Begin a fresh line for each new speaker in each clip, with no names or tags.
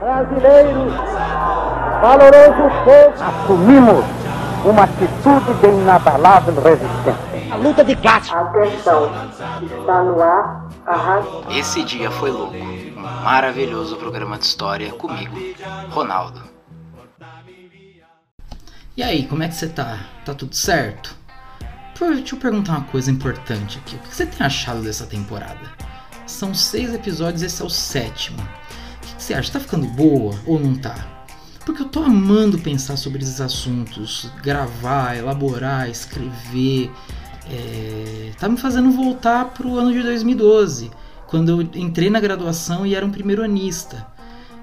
Brasileiros, valoroso povo, assumimos uma atitude de inabalável resistência.
A luta de classe.
Atenção, está no ar a.
Esse dia foi louco. Um maravilhoso programa de história comigo, Ronaldo.
E aí, como é que você tá? Tá tudo certo? Deixa eu perguntar uma coisa importante aqui. O que você tem achado dessa temporada? São seis episódios, esse é o sétimo. O que você acha? Tá ficando boa ou não tá? Porque eu tô amando pensar sobre esses assuntos, gravar, elaborar, escrever. É... Tá me fazendo voltar pro ano de 2012, quando eu entrei na graduação e era um primeiro anista.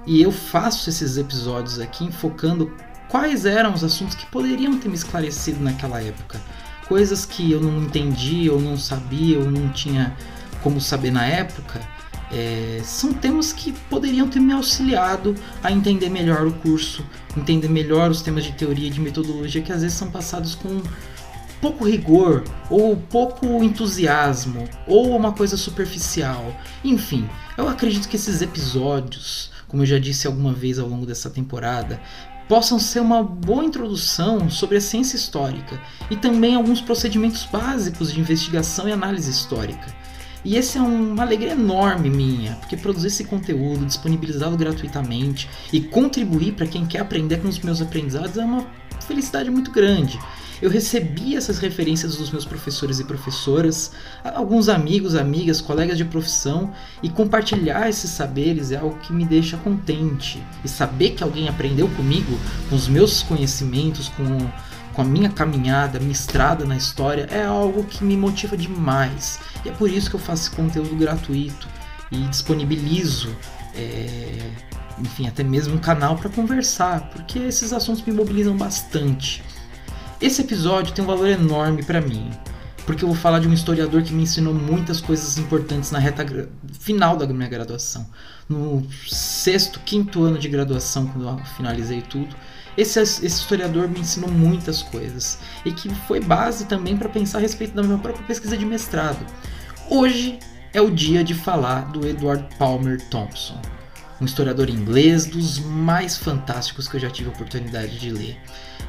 E eu faço esses episódios aqui enfocando quais eram os assuntos que poderiam ter me esclarecido naquela época. Coisas que eu não entendi, ou não sabia, ou não tinha como saber na época é, são temas que poderiam ter me auxiliado a entender melhor o curso, entender melhor os temas de teoria e de metodologia que às vezes são passados com pouco rigor, ou pouco entusiasmo, ou uma coisa superficial. Enfim, eu acredito que esses episódios, como eu já disse alguma vez ao longo dessa temporada, possam ser uma boa introdução sobre a ciência histórica e também alguns procedimentos básicos de investigação e análise histórica. E essa é uma alegria enorme minha, porque produzir esse conteúdo, disponibilizá-lo gratuitamente e contribuir para quem quer aprender com os meus aprendizados é uma felicidade muito grande. Eu recebi essas referências dos meus professores e professoras, alguns amigos, amigas, colegas de profissão, e compartilhar esses saberes é algo que me deixa contente. E saber que alguém aprendeu comigo, com os meus conhecimentos, com com a minha caminhada, minha estrada na história, é algo que me motiva demais. E é por isso que eu faço conteúdo gratuito e disponibilizo, é, enfim, até mesmo um canal para conversar, porque esses assuntos me mobilizam bastante. Esse episódio tem um valor enorme para mim, porque eu vou falar de um historiador que me ensinou muitas coisas importantes na reta final da minha graduação. No sexto, quinto ano de graduação, quando eu finalizei tudo, esse, esse historiador me ensinou muitas coisas e que foi base também para pensar a respeito da minha própria pesquisa de mestrado. Hoje é o dia de falar do Edward Palmer Thompson, um historiador inglês dos mais fantásticos que eu já tive a oportunidade de ler.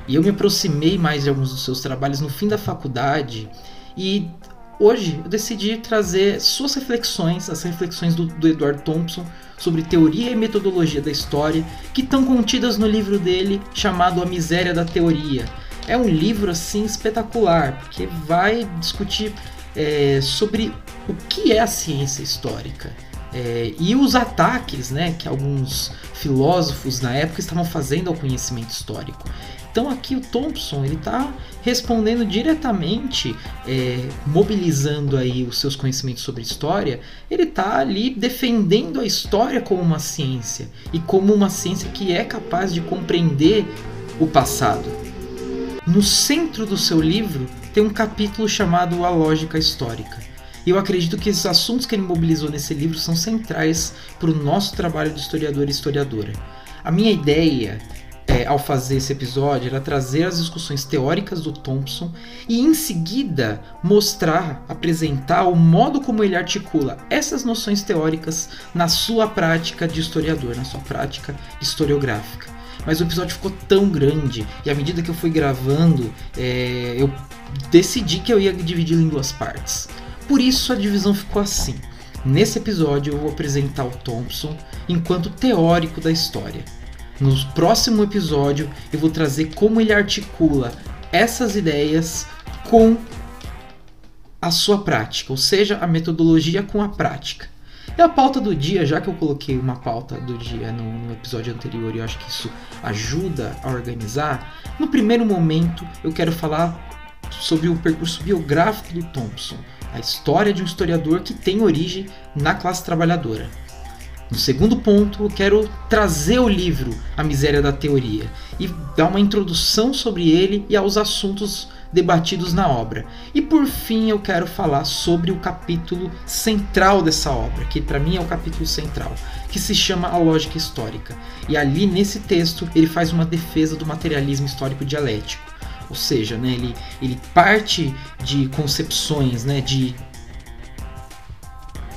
E eu me aproximei mais de alguns dos seus trabalhos no fim da faculdade e hoje eu decidi trazer suas reflexões, as reflexões do, do Edward Thompson sobre teoria e metodologia da história, que estão contidas no livro dele chamado A Miséria da Teoria. É um livro assim espetacular, porque vai discutir é, sobre o que é a ciência histórica. É, e os ataques né, que alguns filósofos na época estavam fazendo ao conhecimento histórico. Então aqui o Thompson ele está respondendo diretamente, é, mobilizando aí os seus conhecimentos sobre história. Ele está ali defendendo a história como uma ciência e como uma ciência que é capaz de compreender o passado. No centro do seu livro tem um capítulo chamado A Lógica Histórica. E eu acredito que esses assuntos que ele mobilizou nesse livro são centrais para o nosso trabalho de historiador e historiadora. A minha ideia é, ao fazer esse episódio era trazer as discussões teóricas do Thompson e em seguida mostrar, apresentar o modo como ele articula essas noções teóricas na sua prática de historiador, na sua prática historiográfica. Mas o episódio ficou tão grande e à medida que eu fui gravando, é, eu decidi que eu ia dividi-lo em duas partes. Por isso a divisão ficou assim. Nesse episódio eu vou apresentar o Thompson enquanto teórico da história no próximo episódio eu vou trazer como ele articula essas ideias com a sua prática, ou seja, a metodologia com a prática. E a pauta do dia, já que eu coloquei uma pauta do dia no, no, episódio anterior e eu acho que isso ajuda a organizar, no primeiro momento eu quero falar sobre o percurso biográfico do Thompson, a história de um historiador que tem origem na classe trabalhadora. No segundo ponto, eu quero trazer o livro A Miséria da Teoria e dar uma introdução sobre ele e aos assuntos debatidos na obra. E por fim, eu quero falar sobre o capítulo central dessa obra, que para mim é o capítulo central, que se chama A Lógica Histórica. E ali nesse texto ele faz uma defesa do materialismo histórico dialético. Ou seja, né, ele, ele parte de concepções, né, de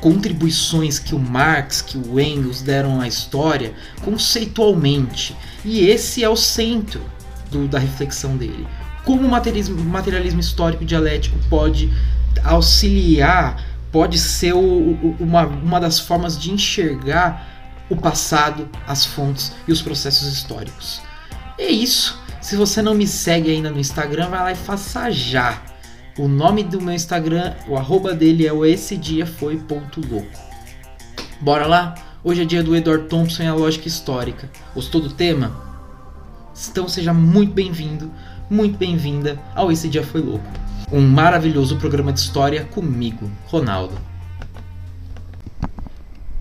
contribuições que o Marx, que o Engels deram à história conceitualmente. E esse é o centro do, da reflexão dele. Como o materialismo, materialismo histórico dialético pode auxiliar, pode ser o, o, uma, uma das formas de enxergar o passado, as fontes e os processos históricos. É isso. Se você não me segue ainda no Instagram, vai lá e faça já. O nome do meu Instagram, o arroba dele é o esse dia foi ponto louco. Bora lá? Hoje é dia do Edward Thompson e a lógica histórica. Gostou do tema? Então seja muito bem-vindo, muito bem-vinda ao Esse Dia Foi Louco. Um maravilhoso programa de história comigo, Ronaldo.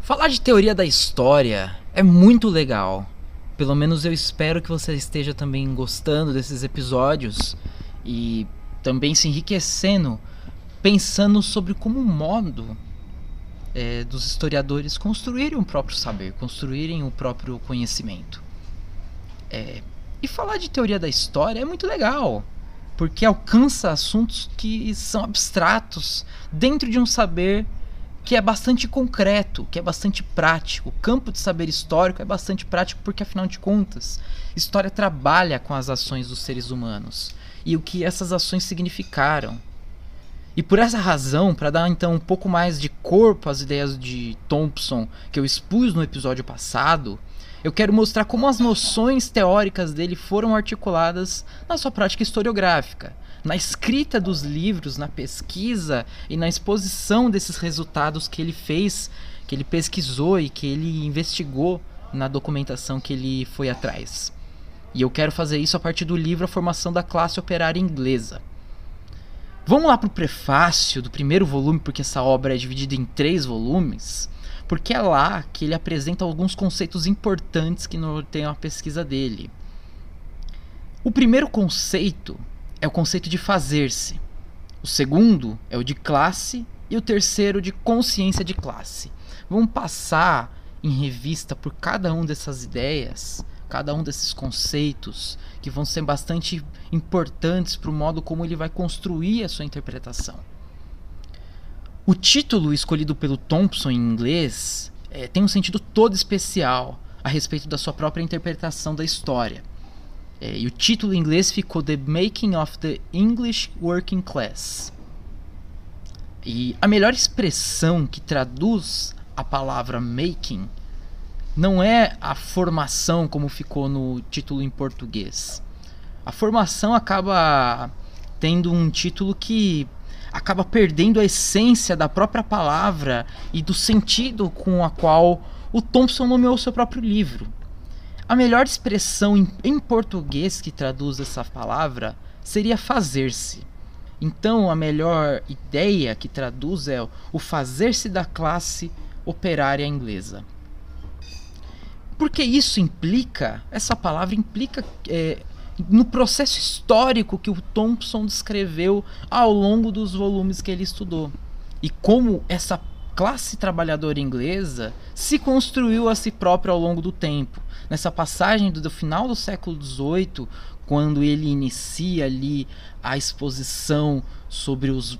Falar de teoria da história é muito legal. Pelo menos eu espero que você esteja também gostando desses episódios e também se enriquecendo, pensando sobre como o modo é, dos historiadores construírem o próprio saber, construírem o próprio conhecimento. É, e falar de teoria da história é muito legal, porque alcança assuntos que são abstratos dentro de um saber que é bastante concreto, que é bastante prático. O campo de saber histórico é bastante prático porque, afinal de contas, história trabalha com as ações dos seres humanos e o que essas ações significaram. E por essa razão, para dar então um pouco mais de corpo às ideias de Thompson que eu expus no episódio passado, eu quero mostrar como as noções teóricas dele foram articuladas na sua prática historiográfica na escrita dos livros, na pesquisa e na exposição desses resultados que ele fez, que ele pesquisou e que ele investigou na documentação que ele foi atrás. E eu quero fazer isso a partir do livro A Formação da Classe Operária Inglesa. Vamos lá para o prefácio do primeiro volume, porque essa obra é dividida em três volumes, porque é lá que ele apresenta alguns conceitos importantes que norteiam a pesquisa dele. O primeiro conceito é o conceito de fazer-se. O segundo é o de classe e o terceiro de consciência de classe. Vamos passar em revista por cada um dessas ideias, cada um desses conceitos que vão ser bastante importantes para o modo como ele vai construir a sua interpretação. O título escolhido pelo Thompson em inglês é, tem um sentido todo especial a respeito da sua própria interpretação da história. É, e o título em inglês ficou The Making of the English Working Class. E a melhor expressão que traduz a palavra making não é a formação como ficou no título em português. A formação acaba tendo um título que acaba perdendo a essência da própria palavra e do sentido com a qual o Thompson nomeou seu próprio livro. A melhor expressão em, em português que traduz essa palavra seria fazer-se. Então, a melhor ideia que traduz é o fazer-se da classe operária inglesa. Porque isso implica, essa palavra implica é, no processo histórico que o Thompson descreveu ao longo dos volumes que ele estudou. E como essa classe trabalhadora inglesa se construiu a si própria ao longo do tempo. Nessa passagem do, final do século XVIII, quando ele inicia ali a exposição sobre os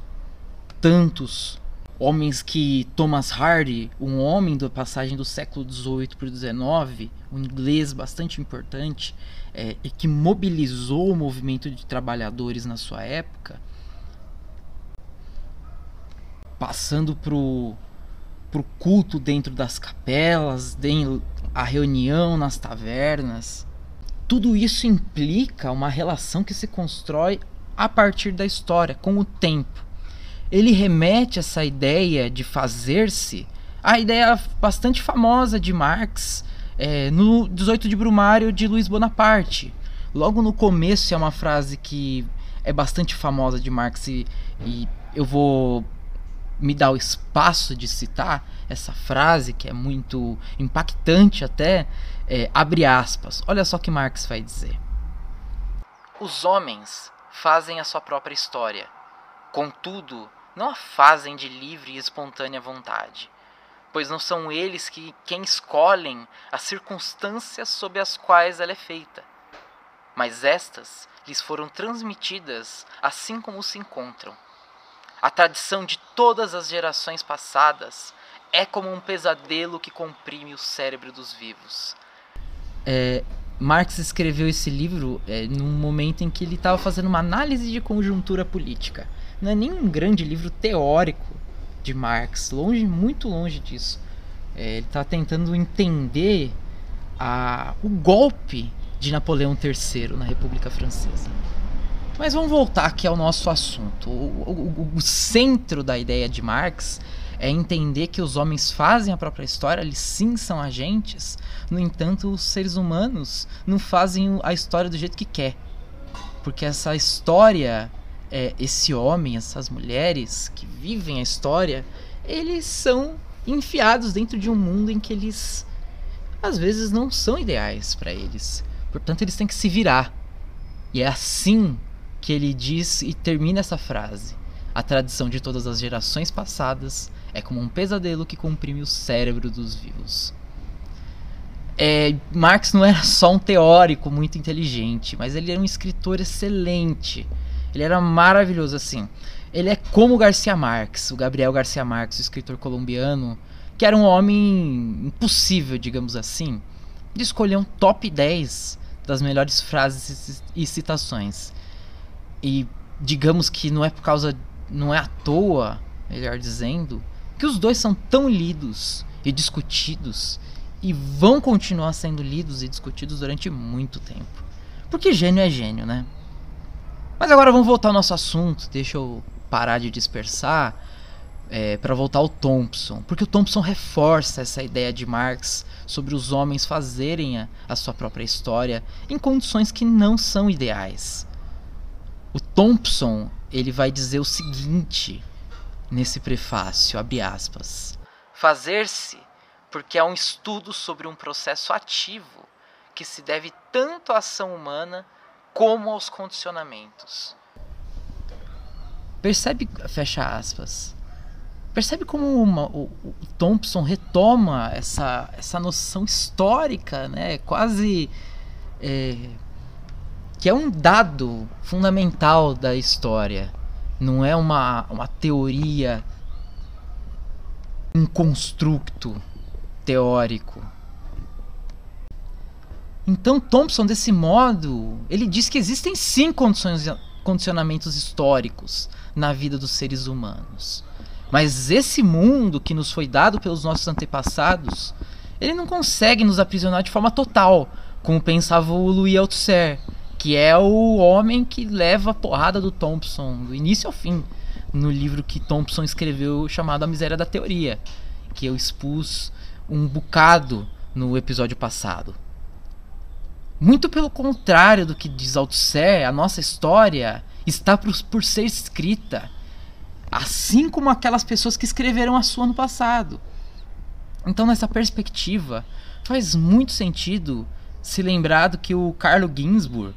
tantos homens que Thomas Hardy, um homem da passagem do século XVIII para o XIX, um inglês bastante importante, é, e que mobilizou o movimento de trabalhadores na sua época, passando pro pro culto dentro das capelas, a reunião nas tavernas. Tudo isso implica uma relação que se constrói a partir da história, com o tempo. Ele remete essa ideia de fazer-se à ideia bastante famosa de Marx é, no 18 de Brumário de Luiz Bonaparte. Logo no começo é uma frase que é bastante famosa de Marx e, e eu vou me dá o espaço de citar essa frase que é muito impactante até, é, abre aspas. Olha só o que Marx vai dizer. Os homens fazem a sua própria história. Contudo, não a fazem de livre e espontânea vontade, pois não são eles que quem escolhem as circunstâncias sob as quais ela é feita, mas estas lhes foram transmitidas assim como se encontram a tradição de todas as gerações passadas é como um pesadelo que comprime o cérebro dos vivos. É, Marx escreveu esse livro é, num momento em que ele estava fazendo uma análise de conjuntura política. Não é nem um grande livro teórico de Marx, longe, muito longe disso. É, ele está tentando entender a, o golpe de Napoleão III na República Francesa. Mas vamos voltar aqui ao nosso assunto. O, o, o, centro da ideia de Marx é entender que os homens fazem a própria história, eles sim são agentes. No entanto, os seres humanos não fazem a história do jeito que quer. Porque essa história, é, esse homem, essas mulheres que vivem a história, eles são enfiados dentro de um mundo em que eles às vezes não são ideais para eles. Portanto, eles têm que se virar. E é assim que ele diz e termina essa frase. A tradição de todas as gerações passadas é como um pesadelo que comprime o cérebro dos vivos. É, Marx não era só um teórico muito inteligente, mas ele era um escritor excelente. Ele era maravilhoso assim. Ele é como Garcia Marques, o Gabriel Garcia Marques, o escritor colombiano, que era um homem impossível, digamos assim, de escolher um top 10 das melhores frases e citações. E digamos que não é por causa, não é à toa, melhor dizendo, que os dois são tão lidos e discutidos e vão continuar sendo lidos e discutidos durante muito tempo. Porque gênio é gênio, né? Mas agora vamos voltar ao nosso assunto, deixa eu parar de dispersar é, para voltar ao Thompson, porque o Thompson reforça essa ideia de Marx sobre os homens fazerem a, a sua própria história em condições que não são ideais. O Thompson ele vai dizer o seguinte nesse prefácio, abre aspas, fazer-se porque é um estudo sobre um processo ativo que se deve tanto à ação humana como aos condicionamentos. Percebe, fecha aspas, Percebe como uma, o, o, Thompson retoma essa, essa noção histórica, né? Quase é, que é um dado fundamental da história. Não é uma, uma teoria, um construto teórico. Então Thompson, desse modo, ele diz que existem sim condições, condicionamentos históricos na vida dos seres humanos. Mas esse mundo que nos foi dado pelos nossos antepassados, ele não consegue nos aprisionar de forma total, como pensava o Louis Althusser, que é o homem que leva a porrada do Thompson do início ao fim, no livro que Thompson escreveu chamado A Miséria da Teoria, que eu expus um bocado no episódio passado. Muito pelo contrário do que diz Althusser, a nossa história está por, por ser escrita assim como aquelas pessoas que escreveram a sua no passado. Então, nessa perspectiva, faz muito sentido se lembrar do que o Carlo Ginzburg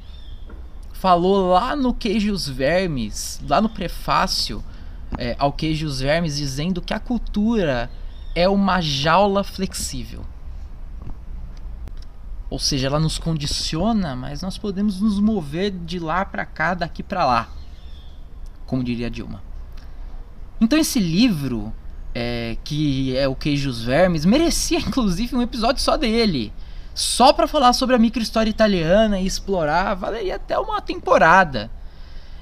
falou lá no Queijo e os Vermes, lá no prefácio é, ao Queijo e os Vermes, dizendo que a cultura é uma jaula flexível. Ou seja, ela nos condiciona, mas nós podemos nos mover de lá para cá, daqui para lá, como diria Dilma. Então esse livro, é, que é o Queijos Vermes, merecia inclusive um episódio só dele. Só para falar sobre a microhistória italiana e explorar, valeria até uma temporada.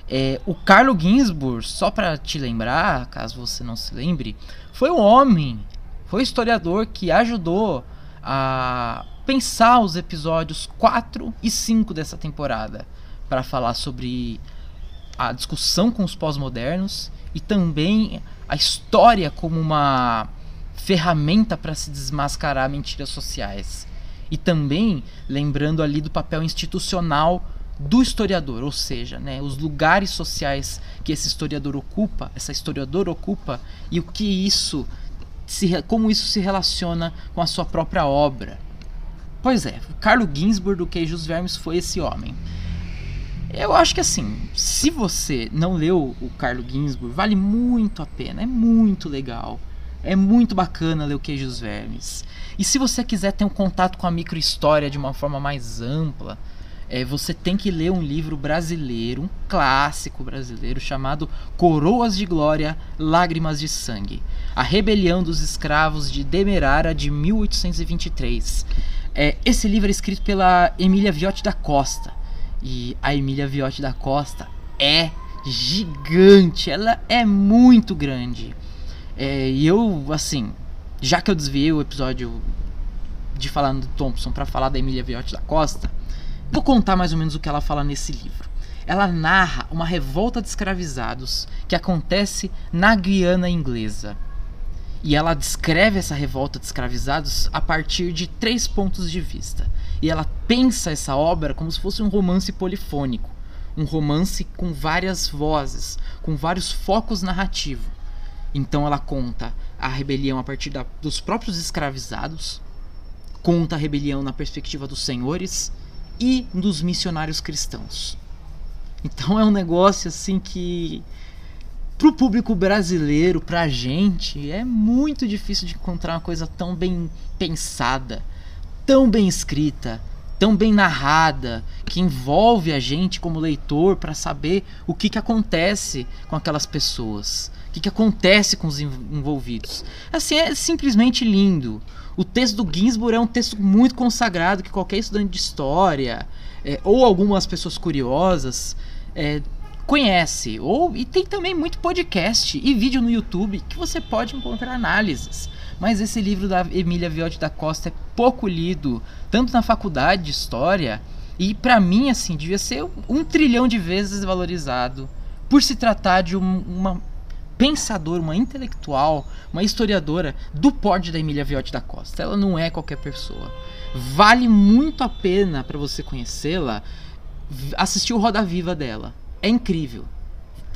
É, o Carlo Ginzburg, só para te lembrar, caso você não se lembre, foi um homem, foi um historiador que ajudou a pensar os episódios 4 e 5 dessa temporada para falar sobre a discussão com os pós-modernos e também a história como uma ferramenta para se desmascarar mentiras sociais. E também lembrando ali do papel institucional do historiador, ou seja, né, os lugares sociais que esse historiador ocupa, essa historiadora ocupa e o que isso se, como isso se relaciona com a sua própria obra. Pois é, Carlo Ginzburg do Queijos Vermes foi esse homem. Eu acho que assim, se você não leu o Carlo Ginsburg, vale muito a pena, é muito legal. É muito bacana ler o Queijos Vermes. E se você quiser ter um contato com a microhistória de uma forma mais ampla, é, você tem que ler um livro brasileiro, um clássico brasileiro, chamado Coroas de Glória, Lágrimas de Sangue. A Rebelião dos Escravos de Demerara, de 1823. É, esse livro é escrito pela Emília Viotti da Costa. E a Emília Viotti da Costa é gigante, ela é muito grande. É, e eu, assim, já que eu desviei o episódio de falando do Thompson para falar da Emília Viotti da Costa, vou contar mais ou menos o que ela fala nesse livro. Ela narra uma revolta de escravizados que acontece na Guiana inglesa. E ela descreve essa revolta de escravizados a partir de três pontos de vista. E ela pensa essa obra como se fosse um romance polifônico, um romance com várias vozes, com vários focos narrativos. Então ela conta a rebelião a partir da, dos próprios escravizados, conta a rebelião na perspectiva dos senhores e dos missionários cristãos. Então é um negócio assim que pro público brasileiro, pra gente, é muito difícil de encontrar uma coisa tão bem pensada, tão bem escrita, tão bem narrada, que envolve a gente como leitor para saber o que, que acontece com aquelas pessoas, que, que acontece com os envolvidos. Assim, é simplesmente lindo. O texto do Ginsburg é um texto muito consagrado que qualquer estudante de história é, ou algumas pessoas curiosas é, conhece. Ou, e tem também muito podcast e vídeo no YouTube que você pode encontrar análises. Mas esse livro da Emília Viotti da Costa é pouco lido, tanto na faculdade de história, e para mim, assim, devia ser um trilhão de vezes valorizado por se tratar de um, uma pensadora, uma intelectual, uma historiadora do porte da Emília Viotti da Costa. Ela não é qualquer pessoa. Vale muito a pena para você conhecê-la assistir o Roda Viva dela. É incrível.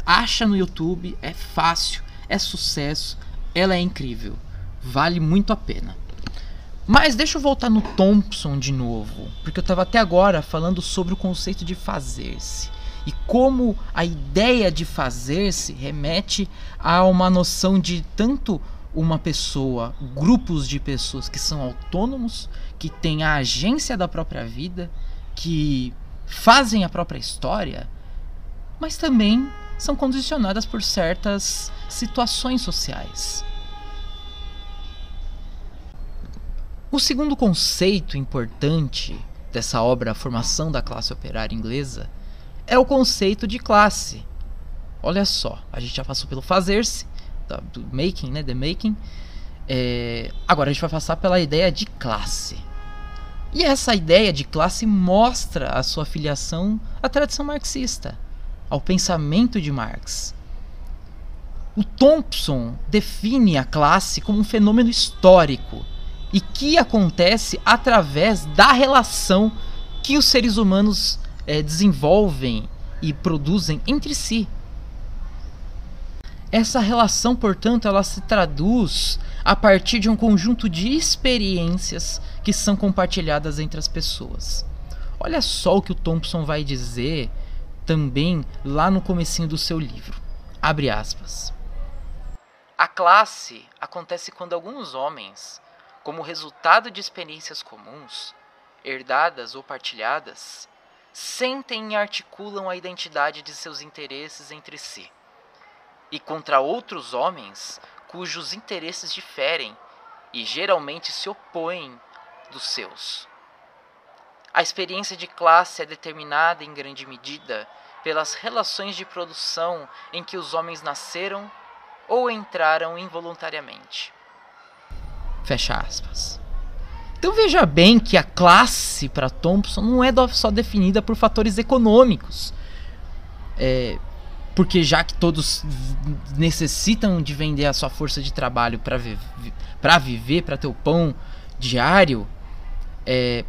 Acha no YouTube, é fácil, é sucesso, ela é incrível. Vale muito a pena. Mas deixa eu voltar no Thompson de novo, porque eu estava até agora falando sobre o conceito de fazer-se e como a ideia de fazer-se remete a uma noção de tanto uma pessoa, grupos de pessoas que são autônomos, que têm a agência da própria vida, que fazem a própria história, mas também são condicionadas por certas situações sociais. O segundo conceito importante dessa obra A Formação da Classe Operária Inglesa é o conceito de classe. Olha só, a gente já passou pelo fazer-se, do making, né, the making. É, agora a gente vai passar pela ideia de classe. E essa ideia de classe mostra a sua filiação à tradição marxista, ao pensamento de Marx. O Thompson define a classe como um fenômeno histórico e que acontece através da relação que os seres humanos é, desenvolvem e produzem entre si. Essa relação, portanto, ela se traduz a partir de um conjunto de experiências que são compartilhadas entre as pessoas. Olha só o que o Thompson vai dizer também lá no comecinho do seu livro. Abre aspas. A classe acontece quando alguns homens como resultado de experiências comuns, herdadas ou partilhadas, sentem e articulam a identidade de seus interesses entre si, e contra outros homens cujos interesses diferem e geralmente se opõem dos seus. A experiência de classe é determinada em grande medida pelas relações de produção em que os homens nasceram ou entraram involuntariamente. Fecha aspas. Então veja bem que a classe para Thompson não é só definida por fatores econômicos. É, porque já que todos necessitam de vender a sua força de trabalho para vi viver, para ter o pão diário, é,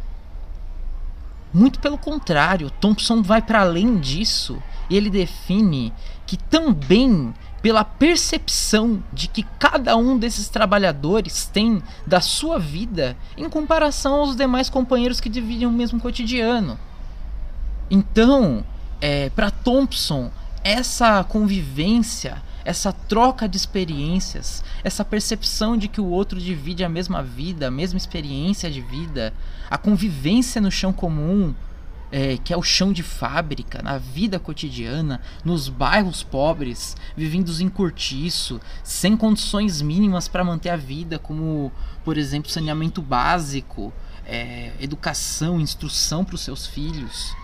muito pelo contrário, Thompson vai para além disso ele define que também pela percepção de que cada um desses trabalhadores tem da sua vida em comparação aos demais companheiros que dividem o mesmo cotidiano. Então, é, para Thompson, essa convivência, essa troca de experiências, essa percepção de que o outro divide a mesma vida, a mesma experiência de vida, a convivência no chão comum, é, que é o chão de fábrica, na vida cotidiana, nos bairros pobres, vivendo em cortiço, sem condições mínimas para manter a vida, como, por exemplo, saneamento básico, é, educação, instrução para os seus filhos.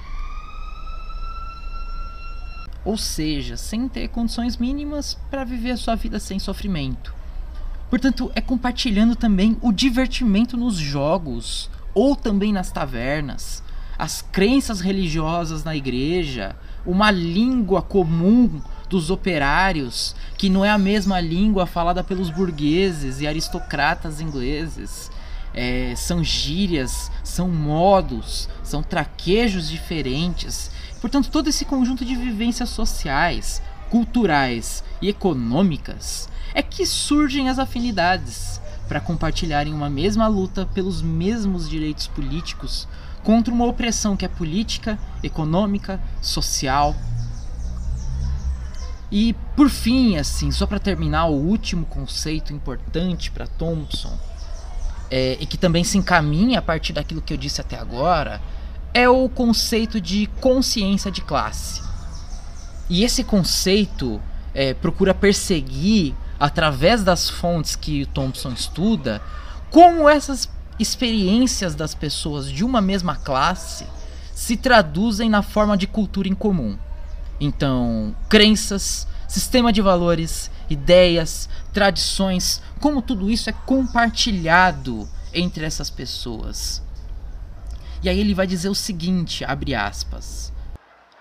Ou seja, sem ter condições mínimas para viver a sua vida sem sofrimento. Portanto, é compartilhando também o divertimento nos jogos ou também nas tavernas as crenças religiosas na igreja, uma língua comum dos operários, que não é a mesma língua falada pelos burgueses e aristocratas ingleses. É, são gírias, são modos, são traquejos diferentes. Portanto, todo esse conjunto de vivências sociais, culturais e econômicas é que surgem as afinidades para compartilharem uma mesma luta pelos mesmos direitos políticos contra uma opressão que é política, econômica, social. E por fim, assim, só para terminar, o último conceito importante para Thompson, é, e que também se encaminha a partir daquilo que eu disse até agora, é o conceito de consciência de classe. E esse conceito é, procura perseguir, através das fontes que Thompson estuda, como essas experiências das pessoas de uma mesma classe se traduzem na forma de cultura em comum. Então, crenças, sistema de valores, ideias, tradições, como tudo isso é compartilhado entre essas pessoas. E aí ele vai dizer o seguinte, abre aspas: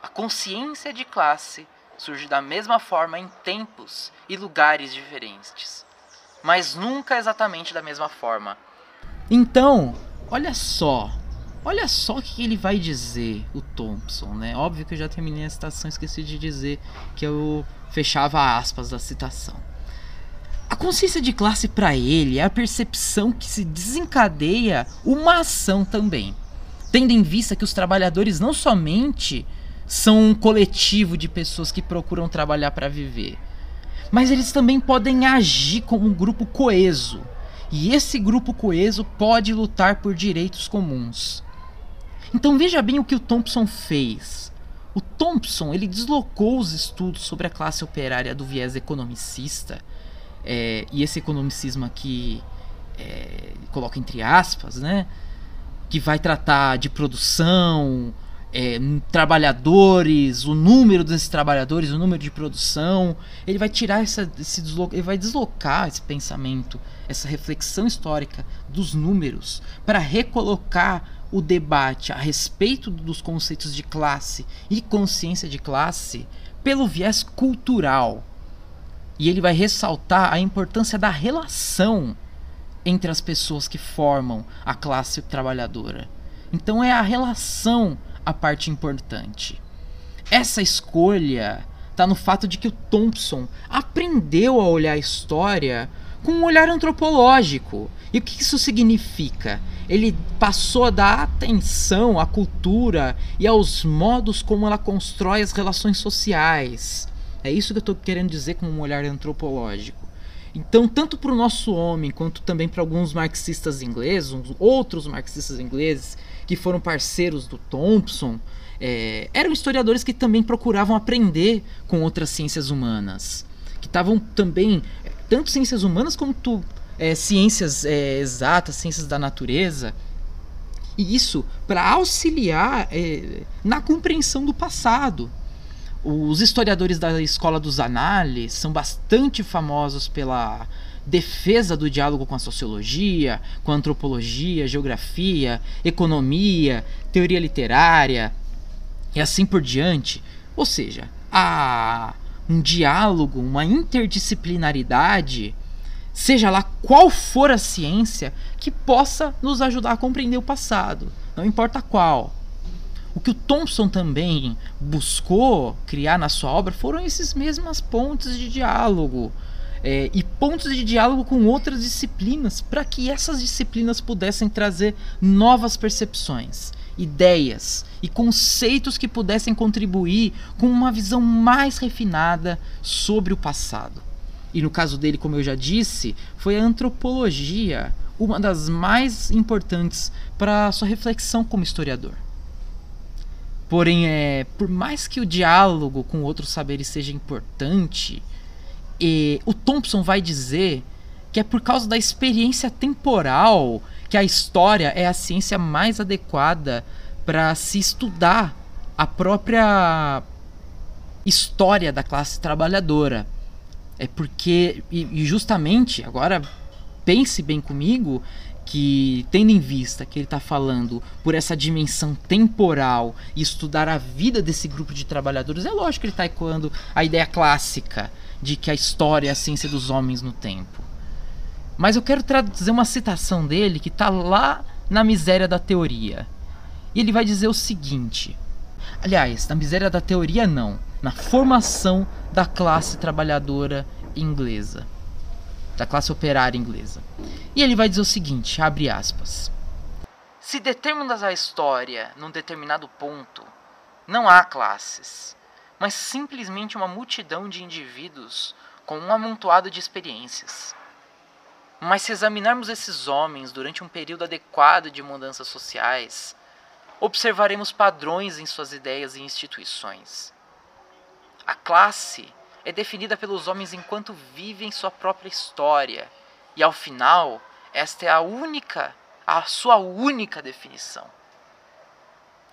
A consciência de classe surge da mesma forma em tempos e lugares diferentes, mas nunca exatamente da mesma forma então, olha só. Olha só o que ele vai dizer, o Thompson, né? Óbvio que eu já terminei a citação, esqueci de dizer que eu fechava aspas da citação. A consciência de classe para ele é a percepção que se desencadeia uma ação também, tendo em vista que os trabalhadores não somente são um coletivo de pessoas que procuram trabalhar para viver, mas eles também podem agir como um grupo coeso, e esse grupo coeso pode lutar por direitos comuns. Então veja bem o que o Thompson fez. O Thompson ele deslocou os estudos sobre a classe operária do viés economicista, é, e esse economicismo aqui é, coloca entre aspas, né, que vai tratar de produção, é, trabalhadores, o número desses trabalhadores, o número de produção. Ele vai tirar essa, esse deslo ele vai deslocar esse pensamento, essa reflexão histórica dos números para recolocar o debate a respeito dos conceitos de classe e consciência de classe pelo viés cultural. E ele vai ressaltar a importância da relação entre as pessoas que formam a classe trabalhadora. Então é a relação a parte importante. Essa escolha está no fato de que o Thompson aprendeu a olhar a história com um olhar antropológico. E o que isso significa? Ele passou a dar atenção à cultura e aos modos como ela constrói as relações sociais. É isso que eu estou querendo dizer com um olhar antropológico. Então, tanto para o nosso homem quanto também para alguns marxistas ingleses, outros marxistas ingleses que foram parceiros do Thompson, é, eram historiadores que também procuravam aprender com outras ciências humanas, que estavam também tanto ciências humanas tu, é, ciências é, exatas, ciências da natureza, e isso para auxiliar é, na compreensão do passado. Os historiadores da escola dos Anales são bastante famosos pela defesa do diálogo com a sociologia, com a antropologia, geografia, economia, teoria literária e assim por diante. Ou seja, há um diálogo, uma interdisciplinaridade, seja lá qual for a ciência, que possa nos ajudar a compreender o passado, não importa qual. O que o Thompson também buscou criar na sua obra foram essas mesmas pontes de diálogo é, e pontos de diálogo com outras disciplinas, para que essas disciplinas pudessem trazer novas percepções, ideias e conceitos que pudessem contribuir com uma visão mais refinada sobre o passado. E no caso dele, como eu já disse, foi a antropologia uma das mais importantes para sua reflexão como historiador. Porém, é, por mais que o diálogo com outros saberes seja importante, e o Thompson vai dizer que é por causa da experiência temporal que a história é a ciência mais adequada para se estudar a própria história da classe trabalhadora. É porque, e justamente, agora pense bem comigo, que tendo em vista que ele está falando por essa dimensão temporal e estudar a vida desse grupo de trabalhadores, é lógico que ele está ecoando a ideia clássica de que a história é a ciência dos homens no tempo. Mas eu quero trazer uma citação dele que está lá na miséria da teoria. E ele vai dizer o seguinte: aliás, na miséria da teoria não, na formação da classe trabalhadora inglesa da classe operária inglesa. E ele vai dizer o seguinte, abre aspas: Se determinas a história num determinado ponto, não há classes, mas simplesmente uma multidão de indivíduos com um amontoado de experiências. Mas se examinarmos esses homens durante um período adequado de mudanças sociais, observaremos padrões em suas ideias e instituições. A classe é definida pelos homens enquanto vivem sua própria história, e ao final, esta é a única, a sua única definição.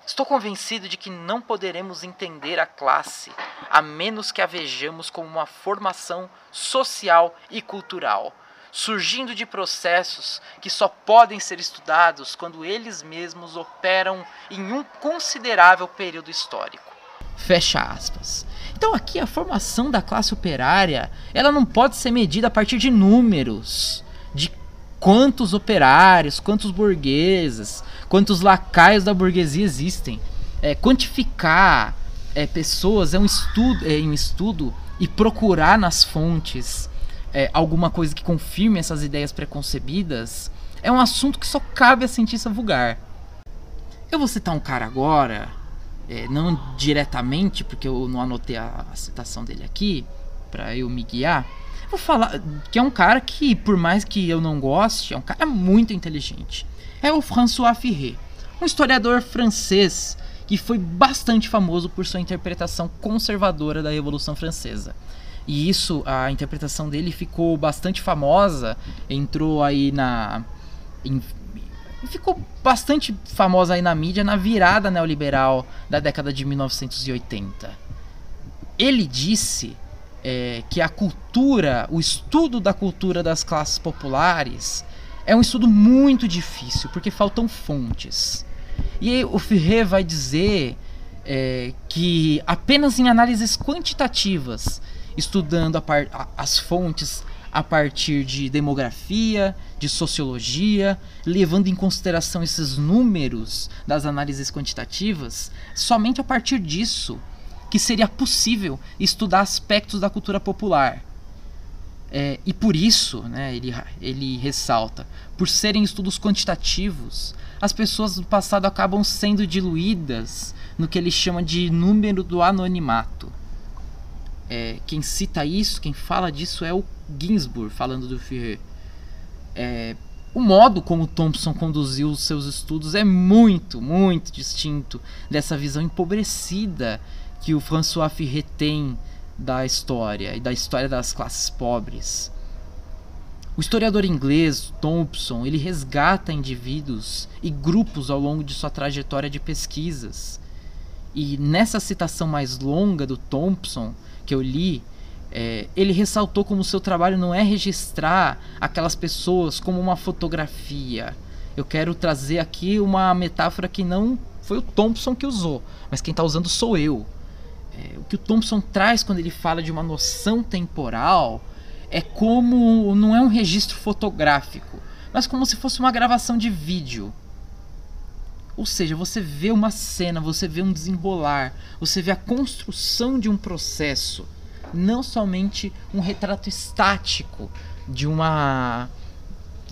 Estou convencido de que não poderemos entender a classe a menos que a vejamos como uma formação social e cultural, surgindo de processos que só podem ser estudados quando eles mesmos operam em um considerável período histórico. Fecha aspas. Então aqui a formação da classe operária, ela não pode ser medida a partir de números, de quantos operários, quantos burgueses, quantos lacaios da burguesia existem. É, quantificar é, pessoas é um estudo, é um estudo e procurar nas fontes é, alguma coisa que confirme essas ideias preconcebidas é um assunto que só cabe a cientista vulgar. Eu vou citar um cara agora é, não diretamente, porque eu não anotei a, a citação dele aqui, para eu me guiar. Vou falar que é um cara que, por mais que eu não goste, é um cara muito inteligente. É o François Ferré, um historiador francês que foi bastante famoso por sua interpretação conservadora da Revolução Francesa. E isso, a interpretação dele ficou bastante famosa, entrou aí na. Em, ficou bastante famosa aí na mídia na virada neoliberal da década de 1980. Ele disse é, que a cultura, o estudo da cultura das classes populares, é um estudo muito difícil porque faltam fontes. E o Ferré vai dizer é, que apenas em análises quantitativas, estudando a, as fontes a partir de demografia, de sociologia, levando em consideração esses números das análises quantitativas, somente a partir disso que seria possível estudar aspectos da cultura popular. É, e por isso, né, ele, ele ressalta, por serem estudos quantitativos, as pessoas do passado acabam sendo diluídas no que ele chama de número do anonimato. É, quem cita isso, quem fala disso é o Ginsburg falando do Führer. É, o modo como Thompson conduziu os seus estudos é muito, muito distinto dessa visão empobrecida que o François tem da história e da história das classes pobres. O historiador inglês Thompson ele resgata indivíduos e grupos ao longo de sua trajetória de pesquisas. E nessa citação mais longa do Thompson que eu li, é, ele ressaltou como seu trabalho não é registrar aquelas pessoas como uma fotografia. Eu quero trazer aqui uma metáfora que não foi o Thompson que usou, mas quem está usando sou eu. É, o que o Thompson traz quando ele fala de uma noção temporal é como não é um registro fotográfico, mas como se fosse uma gravação de vídeo. Ou seja, você vê uma cena, você vê um desenrolar, você vê a construção de um processo não somente um retrato estático de uma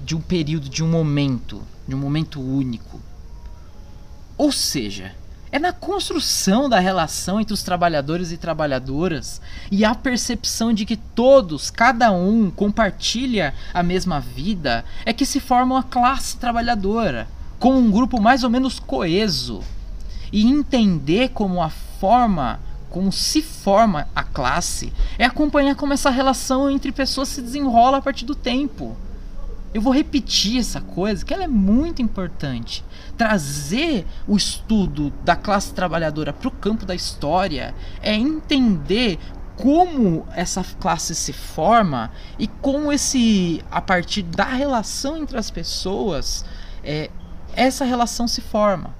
de um período, de um momento, de um momento único. Ou seja, é na construção da relação entre os trabalhadores e trabalhadoras e a percepção de que todos, cada um, compartilha a mesma vida, é que se forma uma classe trabalhadora, com um grupo mais ou menos coeso. e entender como a forma como se forma a classe é acompanhar como essa relação entre pessoas se desenrola a partir do tempo. Eu vou repetir essa coisa que ela é muito importante. Trazer o estudo da classe trabalhadora para o campo da história é entender como essa classe se forma e como esse a partir da relação entre as pessoas é, essa relação se forma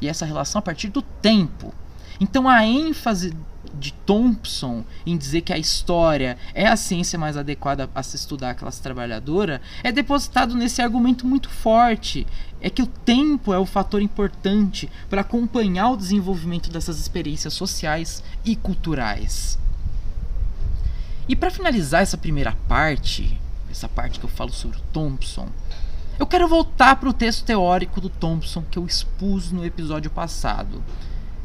e essa relação a partir do tempo então a ênfase de Thompson em dizer que a história é a ciência mais adequada a se estudar a classe trabalhadora é depositado nesse argumento muito forte. É que o tempo é o fator importante para acompanhar o desenvolvimento dessas experiências sociais e culturais. E para finalizar essa primeira parte, essa parte que eu falo sobre o Thompson, eu quero voltar para o texto teórico do Thompson que eu expus no episódio passado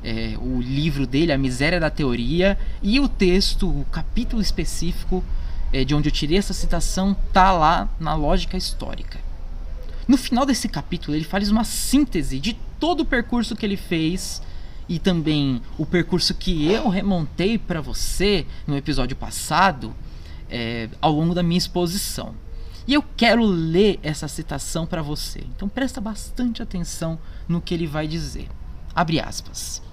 é, o livro dele, A Miséria da Teoria, e o texto, o capítulo específico é, de onde eu tirei essa citação, tá lá na lógica histórica. No final desse capítulo, ele faz uma síntese de todo o percurso que ele fez e também o percurso que eu remontei para você no episódio passado é, ao longo da minha exposição. E eu quero ler essa citação para você. Então presta bastante atenção no que ele vai dizer. Abre aspas.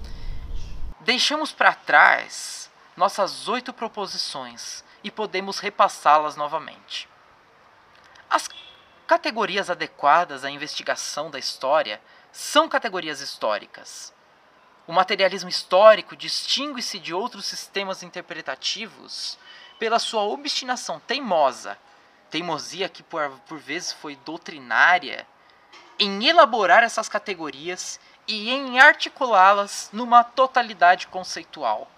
Deixamos para trás nossas oito proposições e podemos repassá-las novamente. As categorias adequadas à investigação da história são categorias históricas. O materialismo histórico distingue-se de outros sistemas interpretativos pela sua obstinação teimosa, teimosia que por, por vezes foi doutrinária, em elaborar essas categorias e em articulá-las numa totalidade conceitual.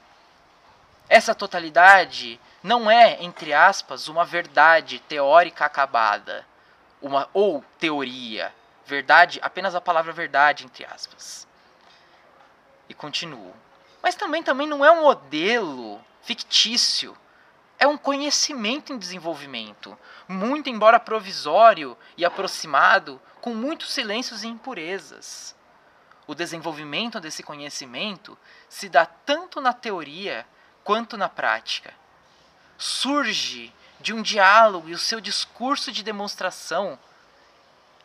Essa totalidade não é, entre aspas, uma verdade teórica acabada, uma ou teoria. Verdade, apenas a palavra verdade, entre aspas. E continuo. Mas também, também não é um modelo fictício. É um conhecimento em desenvolvimento, muito embora provisório e aproximado, com muitos silêncios e impurezas. O desenvolvimento desse conhecimento se dá tanto na teoria quanto na prática. Surge de um diálogo e o seu discurso de demonstração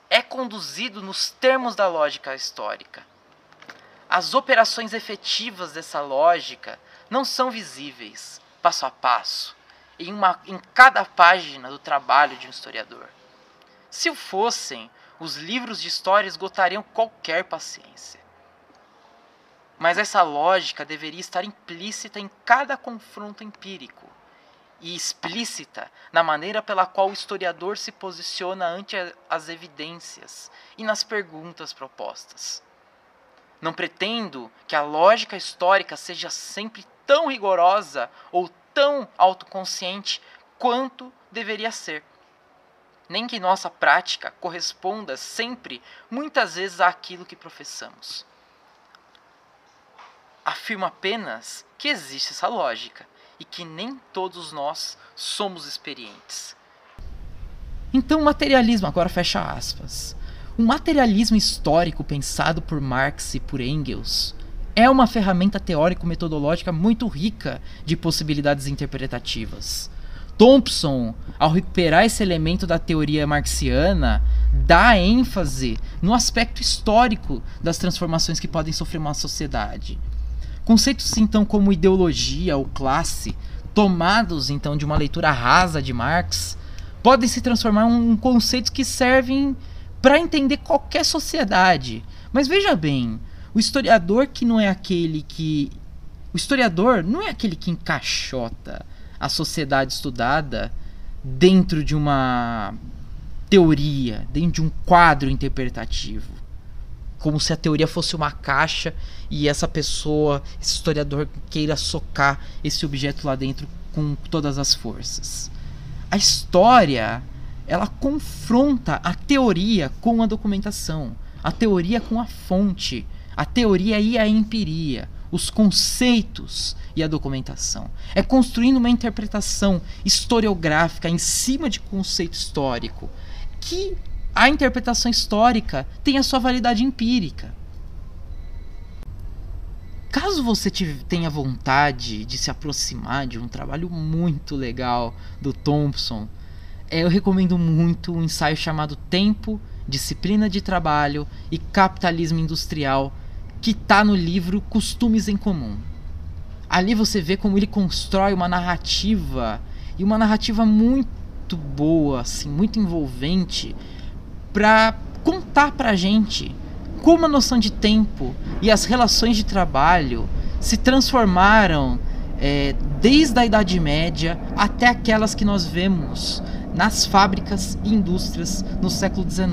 é conduzido nos termos da lógica histórica. As operações efetivas dessa lógica não são visíveis, passo a passo, em, uma, em cada página do trabalho de um historiador. Se o fossem, os livros de história esgotariam qualquer paciência. Mas essa lógica deveria estar implícita em cada confronto empírico e explícita na maneira pela qual o historiador se posiciona ante as evidências e nas perguntas propostas. Não pretendo que a lógica histórica seja sempre tão rigorosa ou tão autoconsciente quanto deveria ser nem que nossa prática corresponda sempre, muitas vezes, àquilo que professamos. Afirmo apenas que existe essa lógica e que nem todos nós somos experientes. Então, o materialismo, agora fecha aspas. O materialismo histórico pensado por Marx e por Engels é uma ferramenta teórico-metodológica muito rica de possibilidades interpretativas. Thompson, ao recuperar esse elemento da teoria marxiana, dá ênfase no aspecto histórico das transformações que podem sofrer uma sociedade. Conceitos então como ideologia ou classe, tomados então de uma leitura rasa de Marx, podem se transformar em conceitos que servem para entender qualquer sociedade. Mas veja bem, o historiador que não é aquele que o historiador não é aquele que encaixota a sociedade estudada dentro de uma teoria, dentro de um quadro interpretativo. Como se a teoria fosse uma caixa e essa pessoa, esse historiador, queira socar esse objeto lá dentro com todas as forças. A história, ela confronta a teoria com a documentação, a teoria com a fonte, a teoria e a empiria, os conceitos e a documentação. É construindo uma interpretação historiográfica em cima de conceito histórico que a interpretação histórica tem a sua validade empírica. caso você tenha vontade de se aproximar de um trabalho muito legal do Thompson, é, eu recomendo muito um ensaio chamado Tempo, Disciplina de Trabalho e Capitalismo Industrial, que está no livro Costumes em Comum. Ali você vê como ele constrói uma narrativa e uma narrativa muito boa, assim, muito envolvente, para contar pra gente como a noção de tempo e as relações de trabalho se transformaram é, desde a Idade Média até aquelas que nós vemos nas fábricas e indústrias no século XIX.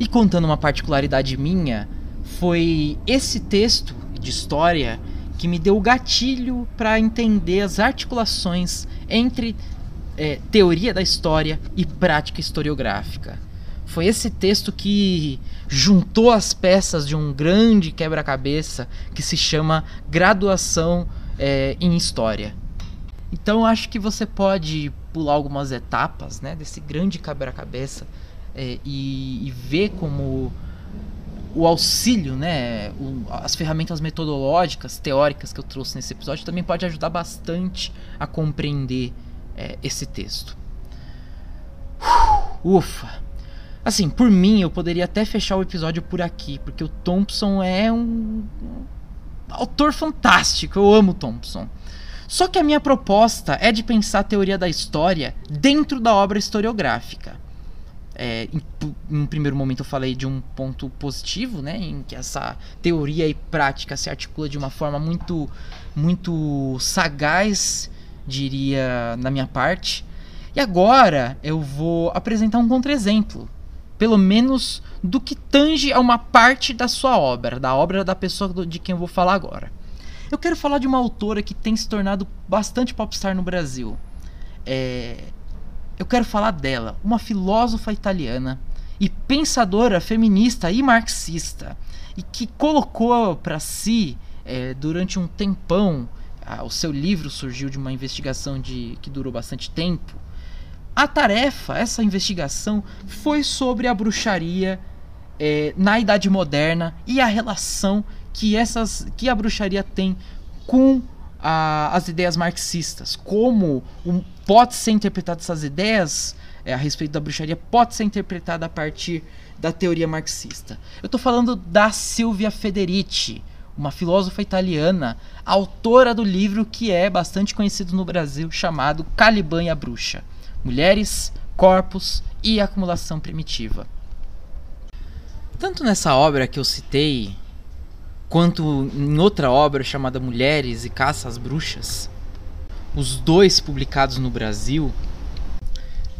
E contando uma particularidade minha, foi esse texto de história que me deu o gatilho para entender as articulações entre é, teoria da história e prática historiográfica. Foi esse texto que juntou as peças de um grande quebra-cabeça que se chama Graduação é, em História. Então acho que você pode pular algumas etapas né, desse grande quebra-cabeça é, e, e, ver como o auxílio, né, o, as ferramentas metodológicas, teóricas que eu trouxe nesse episódio também pode ajudar bastante a compreender é, esse texto. Ufa! Assim, por mim, eu poderia até fechar o episódio por aqui, porque o Thompson é um, autor fantástico. Eu amo Thompson. Só que a minha proposta é de pensar a teoria da história dentro da obra historiográfica. É, em, em, um primeiro momento eu falei de um ponto positivo, né, em que essa teoria e prática se articula de uma forma muito, muito sagaz, diria na minha parte. E agora eu vou apresentar um contra-exemplo, pelo menos do que tange a uma parte da sua obra, da obra da pessoa de quem eu vou falar agora. Eu quero falar de uma autora que tem se tornado bastante popstar no Brasil. É... Eu quero falar dela, uma filósofa italiana e pensadora feminista e marxista, e que colocou para si, é, durante um tempão, o seu livro surgiu de uma investigação de, que durou bastante tempo, a tarefa, essa investigação, foi sobre a bruxaria é, na Idade Moderna e a relação que, essas, que a bruxaria tem com a, as ideias marxistas. Como um, pode ser interpretada essas ideias é, a respeito da bruxaria, pode ser interpretada a partir da teoria marxista. Eu estou falando da Silvia Federici, uma filósofa italiana, autora do livro que é bastante conhecido no Brasil, chamado Caliban e a Bruxa mulheres, corpos e acumulação primitiva. Tanto nessa obra que eu citei, quanto em outra obra chamada Mulheres e Caça às Bruxas, os dois publicados no Brasil,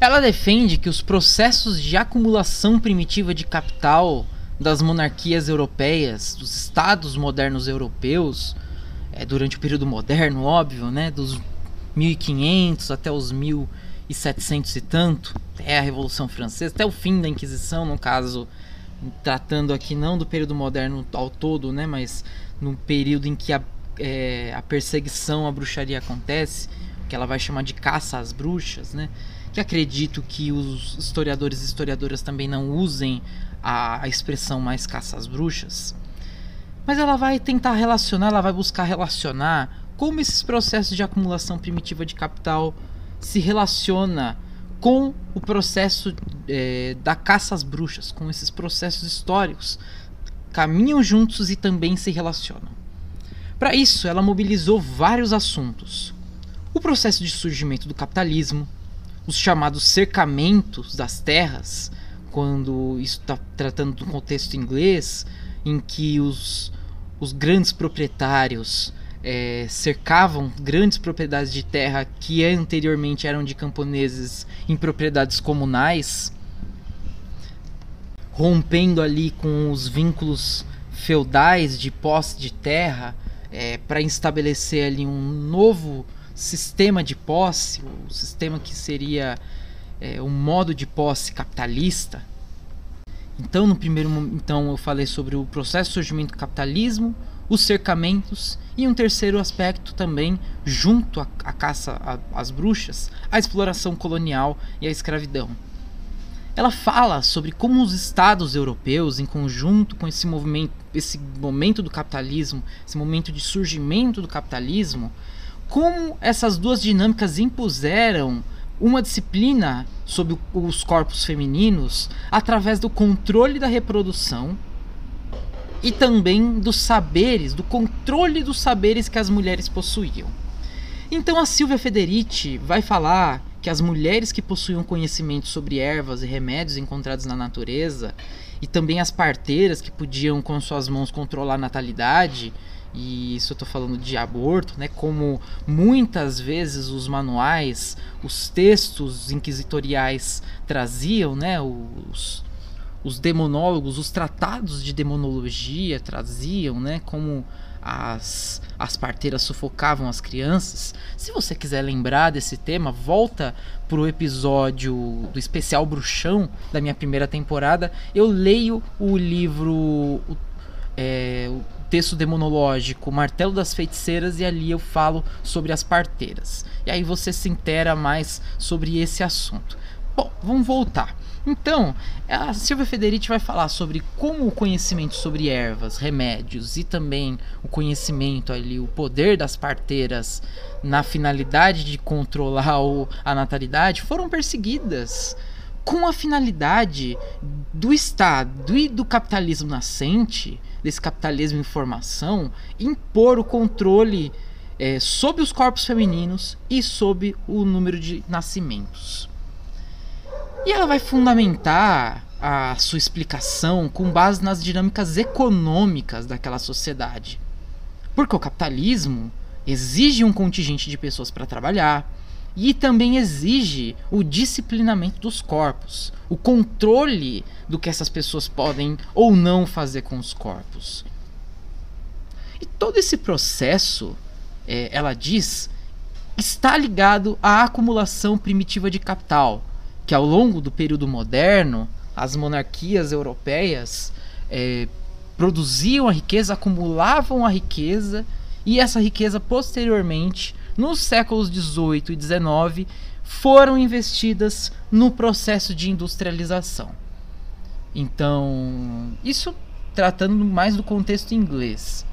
ela defende que os processos de acumulação primitiva de capital das monarquias europeias, dos estados modernos europeus, é, durante o período moderno, óbvio, né, dos 1500 até os 1000 e 700 e tanto, até a Revolução Francesa, até o fim da Inquisição, no caso, tratando aqui não do período moderno ao todo, né, mas no período em que a, é, a perseguição à bruxaria acontece, que ela vai chamar de caça às bruxas, né, que acredito que os historiadores e historiadoras também não usem a, a expressão mais caça às bruxas, mas ela vai tentar relacionar, ela vai buscar relacionar como esses processos de acumulação primitiva de capital se relaciona com o processo é, da caça às bruxas, com esses processos históricos. Caminham juntos e também se relacionam. Para isso, ela mobilizou vários assuntos: o processo de surgimento do capitalismo, os chamados cercamentos das terras, quando isso está tratando do contexto inglês, em que os, os grandes proprietários é, cercavam grandes propriedades de terra que anteriormente eram de camponeses em propriedades comunais, rompendo ali com os vínculos feudais de posse de terra é, para estabelecer ali um novo sistema de posse, o um sistema que seria é, um modo de posse capitalista. Então, no primeiro então eu falei sobre o processo de surgimento do capitalismo, os cercamentos e um terceiro aspecto também, junto à caça às bruxas, a exploração colonial e a escravidão. ela fala sobre como os estados europeus, em conjunto com esse movimento, esse momento do capitalismo, esse momento de surgimento do capitalismo, como essas duas dinâmicas impuseram uma disciplina sobre os corpos femininos através do controle da reprodução e também dos saberes, do controle dos saberes que as mulheres possuíam. Então a Silvia Federici vai falar que as mulheres que possuíam conhecimento sobre ervas e remédios encontrados na natureza e também as parteiras que podiam com suas mãos controlar a natalidade e isso eu estou falando de aborto, né? Como muitas vezes os manuais, os textos inquisitoriais traziam, né? Os, os demonólogos, os tratados de demonologia traziam, né? Como as, as parteiras sufocavam as crianças. Se você quiser lembrar desse tema, volta pro episódio do especial Bruxão da minha primeira temporada. Eu leio o livro. O, é, texto demonológico Martelo das Feiticeiras e ali eu falo sobre as parteiras. E aí você se intera mais sobre esse assunto. Bom, vamos voltar. Então, a Silvia Federici vai falar sobre como o conhecimento sobre ervas, remédios e também o conhecimento ali, o poder das parteiras na finalidade de controlar o, a natalidade foram perseguidas com a finalidade do Estado e do capitalismo nascente desse capitalismo informação impor o controle é, sobre os corpos femininos e sobre o número de nascimentos. E ela vai fundamentar a sua explicação com base nas dinâmicas econômicas daquela sociedade. Porque o capitalismo exige um contingente de pessoas para trabalhar, e também exige o disciplinamento dos corpos, o controle do que essas pessoas podem ou não fazer com os corpos. E todo esse processo, é, ela diz, está ligado à acumulação primitiva de capital, que ao longo do período moderno, as monarquias europeias é, produziam a riqueza, acumulavam a riqueza, e essa riqueza posteriormente nos séculos 18 e 19 foram investidas no processo de industrialização. Então, isso tratando mais do contexto inglês.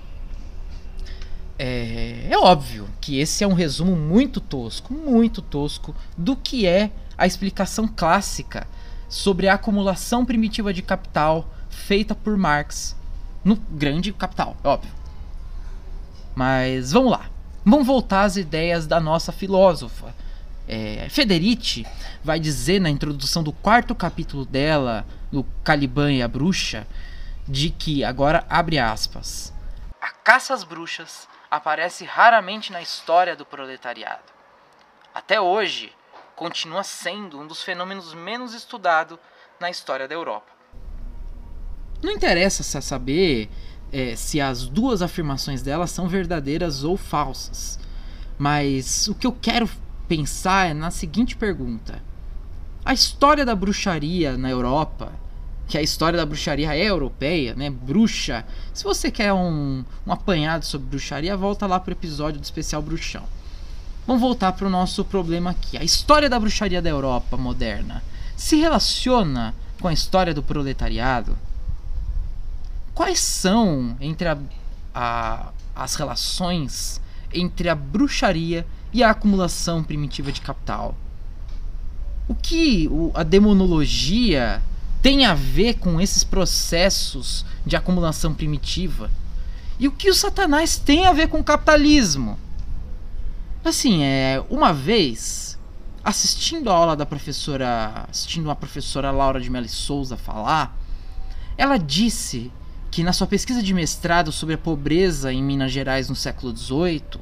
É, é, óbvio que esse é um resumo muito tosco, muito tosco, do que é a explicação clássica sobre a acumulação primitiva de capital feita por Marx no Grande Capital, óbvio. Mas vamos lá. Vamos voltar às ideias da nossa filósofa. É, Federici vai dizer na introdução do quarto capítulo dela, no Caliban e a Bruxa, de que, agora abre aspas, a caça às bruxas aparece raramente na história do proletariado. Até hoje, continua sendo um dos fenômenos menos estudados na história da Europa. Não interessa saber é, se as duas afirmações dela são verdadeiras ou falsas. Mas o que eu quero pensar é na seguinte pergunta: a história da bruxaria na Europa, que a história da bruxaria é europeia, né? Bruxa. Se você quer um, um apanhado sobre bruxaria, volta lá pro episódio do especial Bruxão. Vamos voltar para o nosso problema aqui. A história da bruxaria da Europa moderna se relaciona com a história do proletariado? quais são entre a, a, as relações entre a bruxaria e a acumulação primitiva de capital? O que o, a demonologia tem a ver com esses processos de acumulação primitiva? E o que o Satanás tem a ver com o capitalismo? Assim, é, uma vez, assistindo a aula da professora, assistindo a professora Laura de Mello Souza falar, ela disse que na sua pesquisa de mestrado sobre a pobreza em Minas Gerais no século XVIII,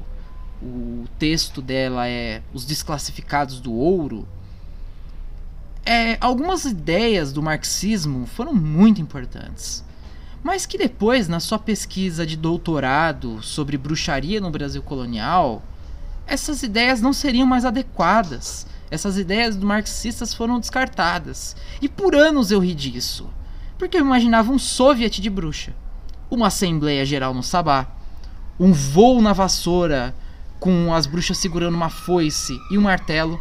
o texto dela é Os Desclassificados do Ouro, é, algumas ideias do marxismo foram muito importantes, mas que depois, na sua pesquisa de doutorado sobre bruxaria no Brasil colonial, essas ideias não seriam mais adequadas. Essas ideias do marxistas foram descartadas. E por anos eu ri disso porque eu imaginava um soviet de bruxa, uma assembleia geral no sabá, um voo na vassoura com as bruxas segurando uma foice e um martelo.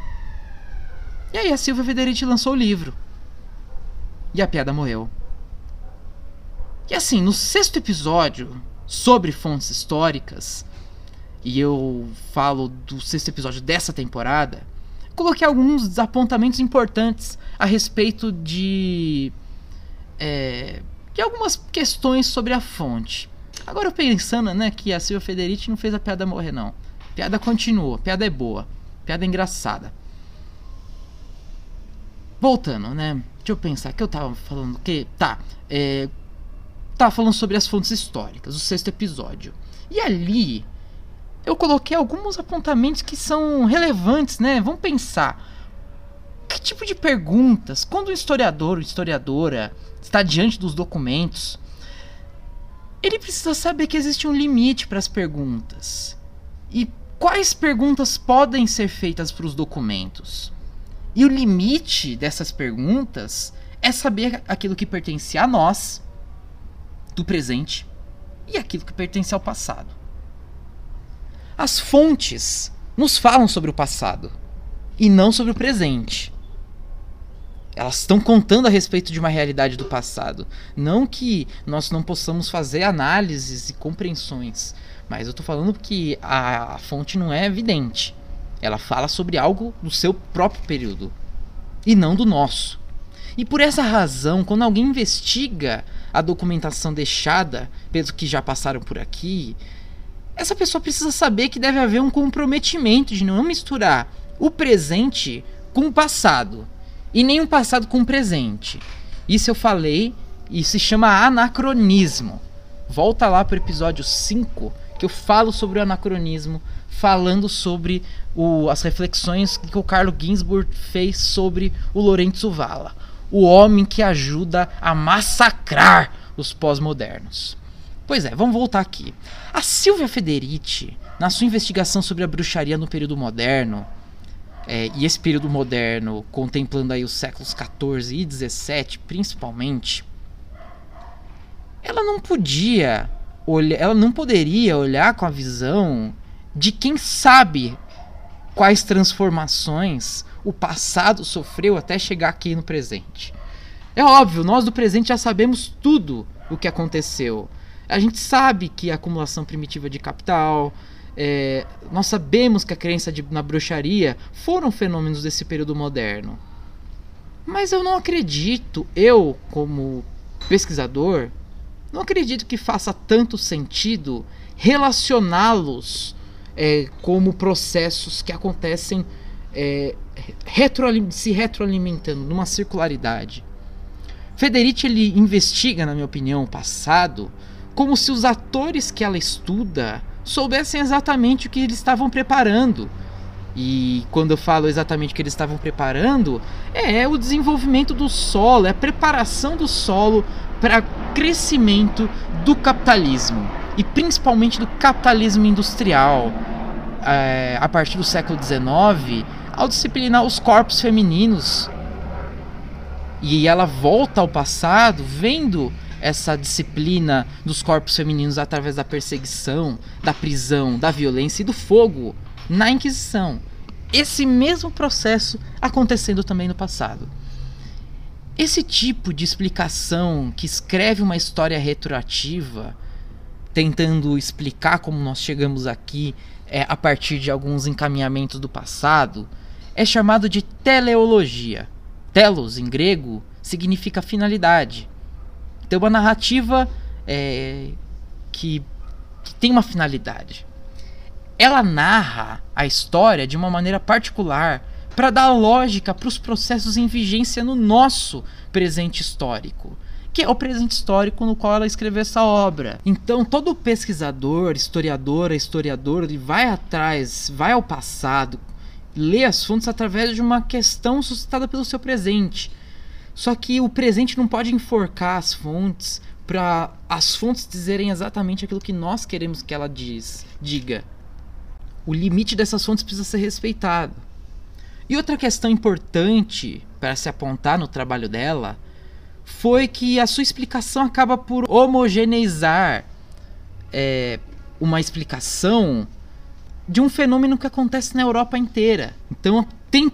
E aí a Silvia Federici lançou o livro. e a piada morreu. E assim, no sexto episódio sobre fontes históricas, e eu falo do sexto episódio dessa temporada, coloquei alguns apontamentos importantes a respeito de. É, de algumas questões sobre a fonte. Agora pensando, né, que a Silvia Federici não fez a piada morrer, não. A piada continuou, a piada é boa, piada é engraçada. Voltando, né? Deixa eu pensar que eu tava falando que. Tá. É, tava falando sobre as fontes históricas, o sexto episódio. E ali eu coloquei alguns apontamentos que são relevantes, né? Vamos pensar. Que tipo de perguntas, quando o historiador ou historiadora está diante dos documentos, ele precisa saber que existe um limite para as perguntas. E quais perguntas podem ser feitas para os documentos? E o limite dessas perguntas é saber aquilo que pertence a nós, do presente, e aquilo que pertence ao passado. As fontes nos falam sobre o passado e não sobre o presente. Elas estão contando a respeito de uma realidade do passado. Não que nós não possamos fazer análises e compreensões, mas eu estou falando que a fonte não é evidente. Ela fala sobre algo do seu próprio período e não do nosso. E por essa razão, quando alguém investiga a documentação deixada pelos que já passaram por aqui, essa pessoa precisa saber que deve haver um comprometimento de não misturar o presente com o passado e nem o passado com o presente. Isso eu falei e se chama anacronismo. Volta lá para o episódio 5 que eu falo sobre o anacronismo, falando sobre o, as reflexões que o Carlo Ginsburg fez sobre o Lorenzo Valla, o homem que ajuda a massacrar os pós-modernos. Pois é, vamos voltar aqui. A Silvia Federici, na sua investigação sobre a bruxaria no período moderno, é, e esse período moderno, contemplando aí os séculos 14 e 17 principalmente, ela não podia olhar, ela não poderia olhar com a visão de quem sabe quais transformações o passado sofreu até chegar aqui no presente. É óbvio, nós do presente já sabemos tudo o que aconteceu. A gente sabe que a acumulação primitiva de capital, é, nós sabemos que a crença de, na bruxaria foram fenômenos desse período moderno. Mas eu não acredito, eu, como pesquisador, não acredito que faça tanto sentido relacioná-los é, como processos que acontecem é, se retroalimentando numa circularidade. Federici ele investiga, na minha opinião, o passado como se os atores que ela estuda soubessem exatamente o que eles estavam preparando. E quando eu falo exatamente o que eles estavam preparando, é o desenvolvimento do solo, é a preparação do solo para crescimento do capitalismo. E principalmente do capitalismo industrial. É, a partir do século XIX ao disciplinar os corpos femininos. E ela volta ao passado vendo essa disciplina dos corpos femininos através da perseguição, da prisão, da violência e do fogo na Inquisição. Esse mesmo processo acontecendo também no passado. Esse tipo de explicação que escreve uma história retroativa, tentando explicar como nós chegamos aqui é, a partir de alguns encaminhamentos do passado, é chamado de teleologia. Telos, em grego, significa finalidade. Então, uma narrativa é, que, que tem uma finalidade. Ela narra a história de uma maneira particular para dar lógica para os processos em vigência no nosso presente histórico, que é o presente histórico no qual ela escreveu essa obra. Então, todo pesquisador, historiadora, historiador, ele vai atrás, vai ao passado, lê as fontes através de uma questão suscitada pelo seu presente. Só que o presente não pode enforcar as fontes para as fontes dizerem exatamente aquilo que nós queremos que ela diz, diga. O limite dessas fontes precisa ser respeitado. E outra questão importante para se apontar no trabalho dela foi que a sua explicação acaba por homogeneizar é, uma explicação de um fenômeno que acontece na Europa inteira. Então tem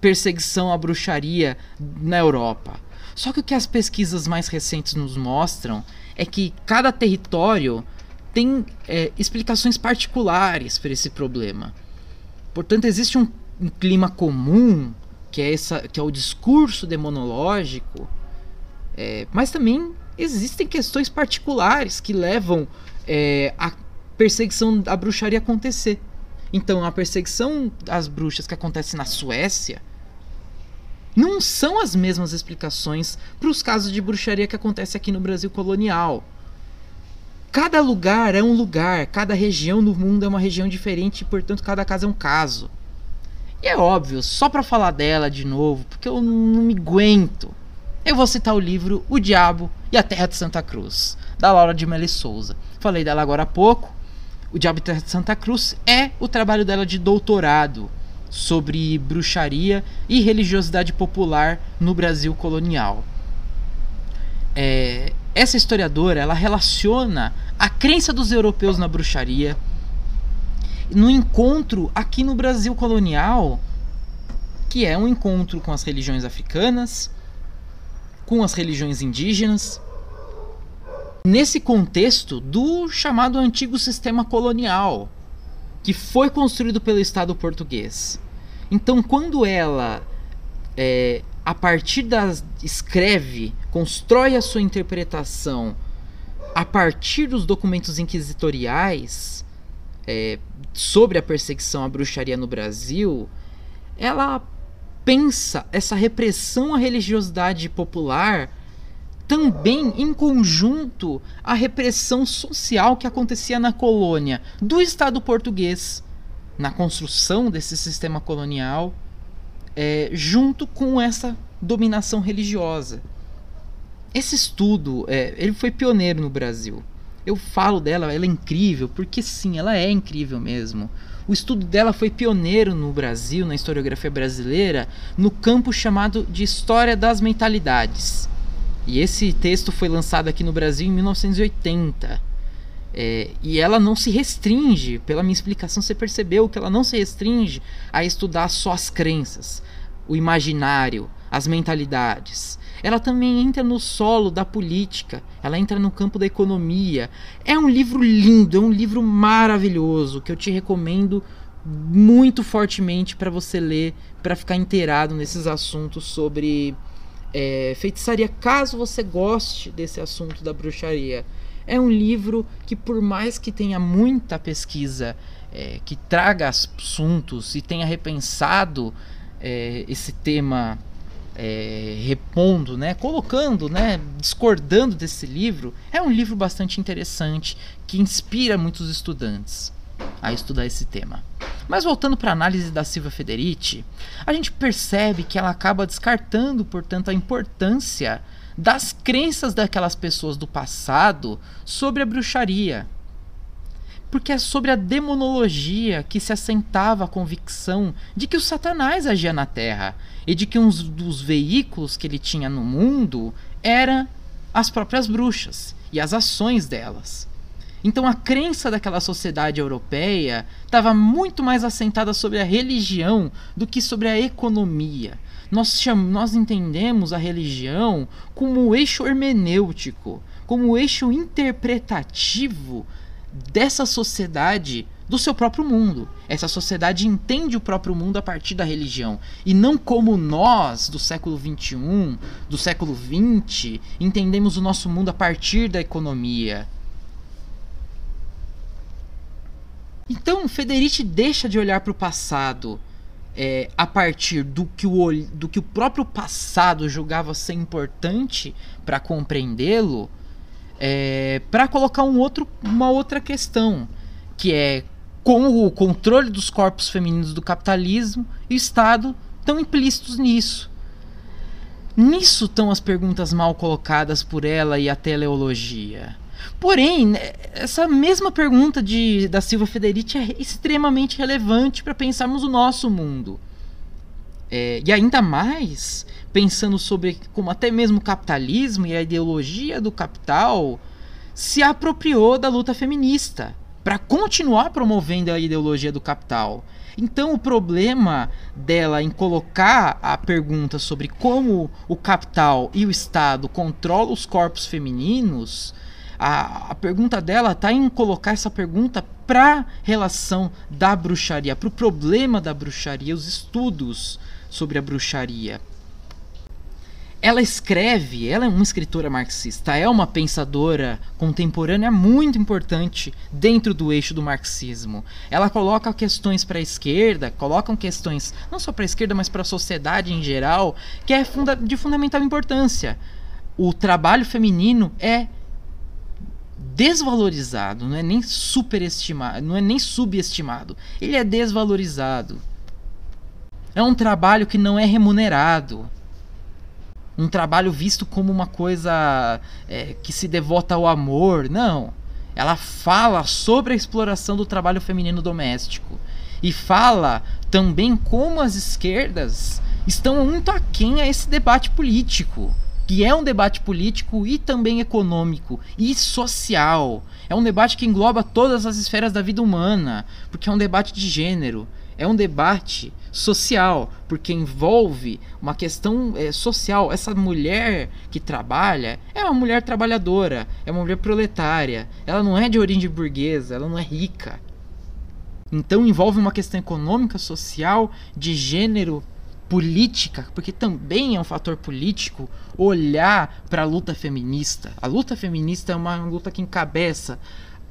perseguição à bruxaria na Europa. Só que o que as pesquisas mais recentes nos mostram é que cada território tem é, explicações particulares para esse problema. Portanto, existe um, um, clima comum, que é, essa, que é o discurso demonológico, é, mas também existem questões particulares que levam é, a perseguição da bruxaria acontecer. Então, a perseguição das bruxas que acontece na Suécia não são as mesmas explicações para os casos de bruxaria que acontece aqui no Brasil colonial. Cada lugar é um lugar, cada região do mundo é uma região diferente e, portanto, cada caso é um caso. E é óbvio, só para falar dela de novo, porque eu não me aguento, eu vou citar o livro O Diabo e a Terra de Santa Cruz, da Laura de Meli Souza. Falei dela agora há pouco. O Diabo e a Terra de Santa Cruz é o trabalho dela de doutorado sobre bruxaria e religiosidade popular no Brasil colonial. É, essa historiadora ela relaciona a crença dos europeus na bruxaria no encontro aqui no Brasil colonial, que é um encontro com as religiões africanas, com as religiões indígenas, nesse contexto do chamado antigo sistema colonial, que foi construído pelo Estado português. Então, quando ela, é, a partir das. escreve, constrói a sua interpretação a partir dos documentos inquisitoriais é, sobre a perseguição à bruxaria no Brasil, ela pensa essa repressão à religiosidade popular também em conjunto à repressão social que acontecia na colônia do Estado português, na construção desse sistema colonial, é, junto com essa dominação religiosa. Esse estudo, é, ele foi pioneiro no Brasil. Eu falo dela, ela é incrível, porque sim, ela é incrível mesmo. O estudo dela foi pioneiro no Brasil, na historiografia brasileira, no campo chamado de História das Mentalidades e esse texto foi lançado aqui no Brasil em 1980. É, e ela não se restringe, pela minha explicação, você percebeu que ela não se restringe a estudar só as crenças, o imaginário, as mentalidades. Ela também entra no solo da política, ela entra no campo da economia. É um livro lindo, é um livro maravilhoso que eu te recomendo muito fortemente para você ler, para ficar inteirado nesses assuntos sobre é, Feitiçaria, caso você goste desse assunto da bruxaria. É um livro que, por mais que tenha muita pesquisa é, que traga assuntos e tenha repensado é, esse tema, é, repondo, né, colocando, né, discordando desse livro, é um livro bastante interessante que inspira muitos estudantes a estudar esse tema. Mas voltando para a análise da Silvia Federici, a gente percebe que ela acaba descartando, portanto, a importância das crenças daquelas pessoas do passado sobre a bruxaria. Porque é sobre a demonologia que se assentava a convicção de que o Satanás agia na Terra e de que um dos veículos que ele tinha no mundo era as próprias bruxas e as ações delas. Então a crença daquela sociedade europeia estava muito mais assentada sobre a religião do que sobre a economia. Nós, chamamos, nós entendemos a religião como o eixo hermenêutico, como o eixo interpretativo dessa sociedade do seu próprio mundo. Essa sociedade entende o próprio mundo a partir da religião e não como nós do século 21, do século 20, entendemos o nosso mundo a partir da economia Então, Federici deixa de olhar para o passado é, a partir do que, o, do que o próprio passado julgava ser importante para compreendê-lo, é, para colocar um outro, uma outra questão, que é como o controle dos corpos femininos do capitalismo e o Estado estão implícitos nisso. Nisso estão as perguntas mal colocadas por ela e a teleologia. Porém, né, essa mesma pergunta de, da Silva Federici é extremamente relevante para pensarmos o nosso mundo. É, e ainda mais pensando sobre como até mesmo o capitalismo e a ideologia do capital se apropriou da luta feminista para continuar promovendo a ideologia do capital. Então, o problema dela em colocar a pergunta sobre como o capital e o Estado controlam os corpos femininos, a, a pergunta dela está em colocar essa pergunta para relação da bruxaria, para o problema da bruxaria, os estudos sobre a bruxaria ela escreve, ela é uma escritora marxista, é uma pensadora contemporânea muito importante dentro do eixo do marxismo. Ela coloca questões para a esquerda, colocam questões não só para a esquerda, mas para a sociedade em geral, que é de fundamental importância. O trabalho feminino é desvalorizado, não é nem superestimado, não é nem subestimado. Ele é desvalorizado. É um trabalho que não é remunerado um trabalho visto como uma coisa é, que se devota ao amor. Não. Ela fala sobre a exploração do trabalho feminino doméstico. E fala também como as esquerdas estão muito aquém a esse debate político. Que é um debate político e também econômico e social. É um debate que engloba todas as esferas da vida humana, porque é um debate de gênero, é um debate social, porque envolve uma questão é, social. Essa mulher que trabalha é uma mulher trabalhadora, é uma mulher proletária. Ela não é de origem burguesa, ela não é rica. Então envolve uma questão econômica, social, de gênero, política, porque também é um fator político olhar para a luta feminista. A luta feminista é uma luta que encabeça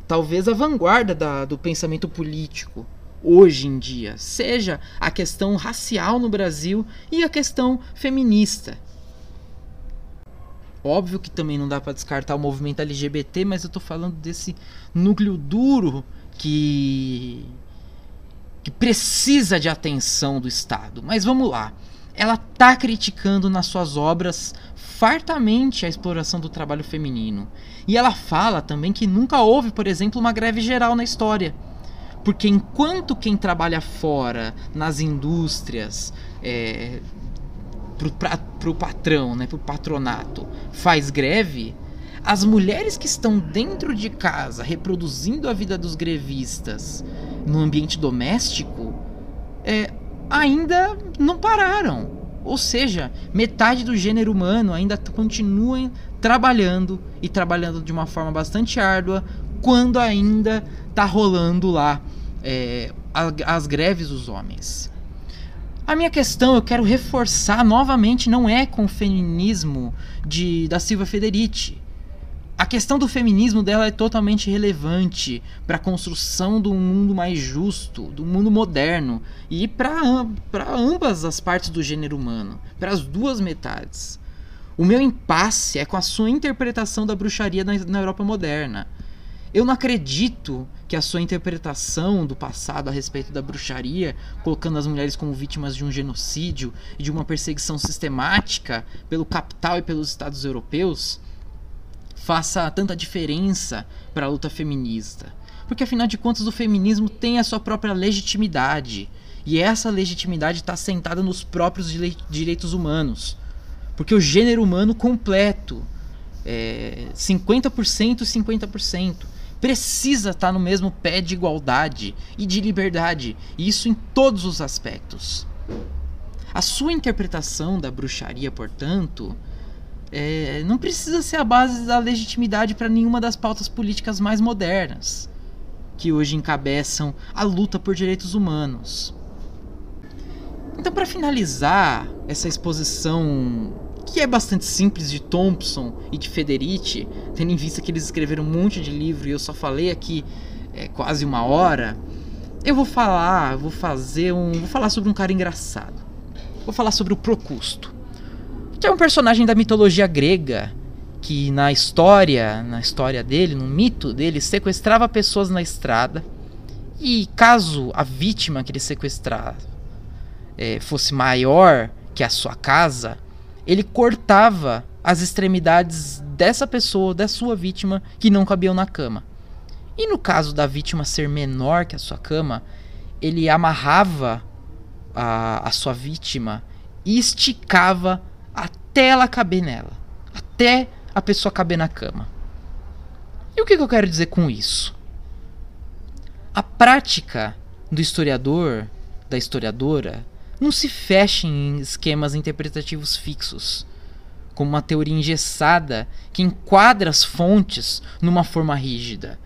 talvez a vanguarda da, do pensamento político hoje em dia, seja a questão racial no Brasil e a questão feminista. Óbvio que também não dá para descartar o movimento LGBT, mas eu tô falando desse núcleo duro que que precisa de atenção do Estado. Mas vamos lá. Ela tá criticando nas suas obras fartamente a exploração do trabalho feminino. E ela fala também que nunca houve, por exemplo, uma greve geral na história. Porque enquanto quem trabalha fora, nas indústrias, é, para o patrão, né, para o patronato, faz greve, as mulheres que estão dentro de casa reproduzindo a vida dos grevistas no ambiente doméstico é, ainda não pararam. Ou seja, metade do gênero humano ainda continua trabalhando e trabalhando de uma forma bastante árdua quando ainda tá rolando lá é, as greves dos homens. A minha questão, eu quero reforçar novamente, não é com o feminismo de, da Silva Federici. A questão do feminismo dela é totalmente relevante para a construção de um mundo mais justo, do mundo moderno e para ambas as partes do gênero humano, para as duas metades. O meu impasse é com a sua interpretação da bruxaria na, na Europa moderna. Eu não acredito que a sua interpretação do passado a respeito da bruxaria, colocando as mulheres como vítimas de um genocídio e de uma perseguição sistemática pelo capital e pelos estados europeus, faça tanta diferença para a luta feminista. Porque afinal de contas o feminismo tem a sua própria legitimidade. E essa legitimidade está assentada nos próprios direitos humanos. Porque o gênero humano completo é 50% e 50% precisa estar no mesmo pé de igualdade e de liberdade, e isso em todos os aspectos. A sua interpretação da bruxaria, portanto, é, não precisa ser a base da legitimidade para nenhuma das pautas políticas mais modernas, que hoje encabeçam a luta por direitos humanos. Então, para finalizar essa exposição que é bastante simples de Thompson e de Federici, tendo em vista que eles escreveram um monte de livro e eu só falei aqui é, quase uma hora, eu vou falar, vou fazer um, vou falar sobre um cara engraçado. Vou falar sobre o Procusto, que é um personagem da mitologia grega que na história, na história dele, no mito dele, sequestrava pessoas na estrada e caso a vítima que ele sequestrava é, fosse maior que a sua casa, ele cortava as extremidades dessa pessoa, da sua vítima, que não cabiam na cama. E no caso da vítima ser menor que a sua cama, ele amarrava a, a sua vítima e esticava até ela caber nela, até a pessoa caber na cama. E o que, que eu quero dizer com isso? A prática do historiador, da historiadora, não se fecha em esquemas interpretativos fixos, como uma teoria engessada que enquadra as fontes numa forma rígida.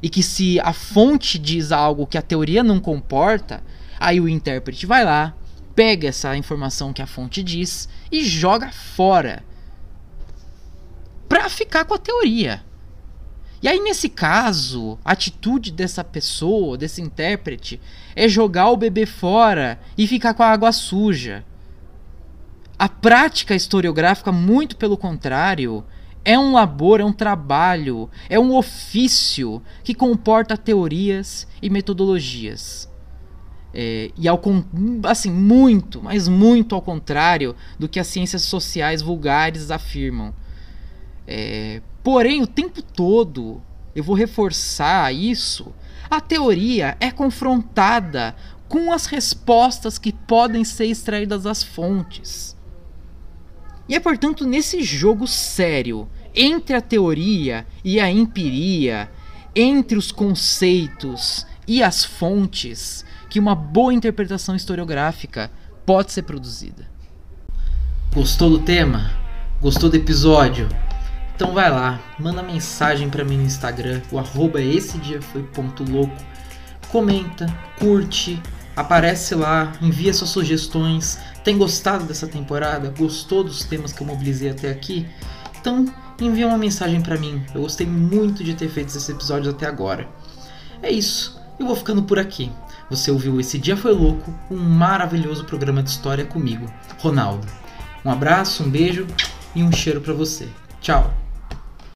E que se a fonte diz algo que a teoria não comporta, aí o intérprete vai lá, pega essa informação que a fonte diz e joga fora para ficar com a teoria. E aí, nesse caso, a atitude dessa pessoa, desse intérprete, é jogar o bebê fora e ficar com a água suja. A prática historiográfica, muito pelo contrário, é um labor, é um trabalho, é um ofício que comporta teorias e metodologias. É, e ao assim muito, mas muito ao contrário do que as ciências sociais vulgares afirmam. É, porém, o tempo todo, eu vou reforçar isso, a teoria é confrontada com as respostas que podem ser extraídas das fontes. E é, portanto, nesse jogo sério entre a teoria e a empiria, entre os conceitos e as fontes, que uma boa interpretação historiográfica pode ser produzida. Gostou do tema? Gostou do episódio? Então vai lá, manda mensagem para mim no Instagram, o arroba esse dia foi ponto louco. Comenta, curte, aparece lá, envia suas sugestões. Tem gostado dessa temporada? Gostou dos temas que eu mobilizei até aqui? Então envia uma mensagem para mim. Eu gostei muito de ter feito esses episódios até agora. É isso, eu vou ficando por aqui. Você ouviu Esse Dia Foi Louco, um maravilhoso programa de história comigo, Ronaldo. Um abraço, um beijo e um cheiro para você. Tchau!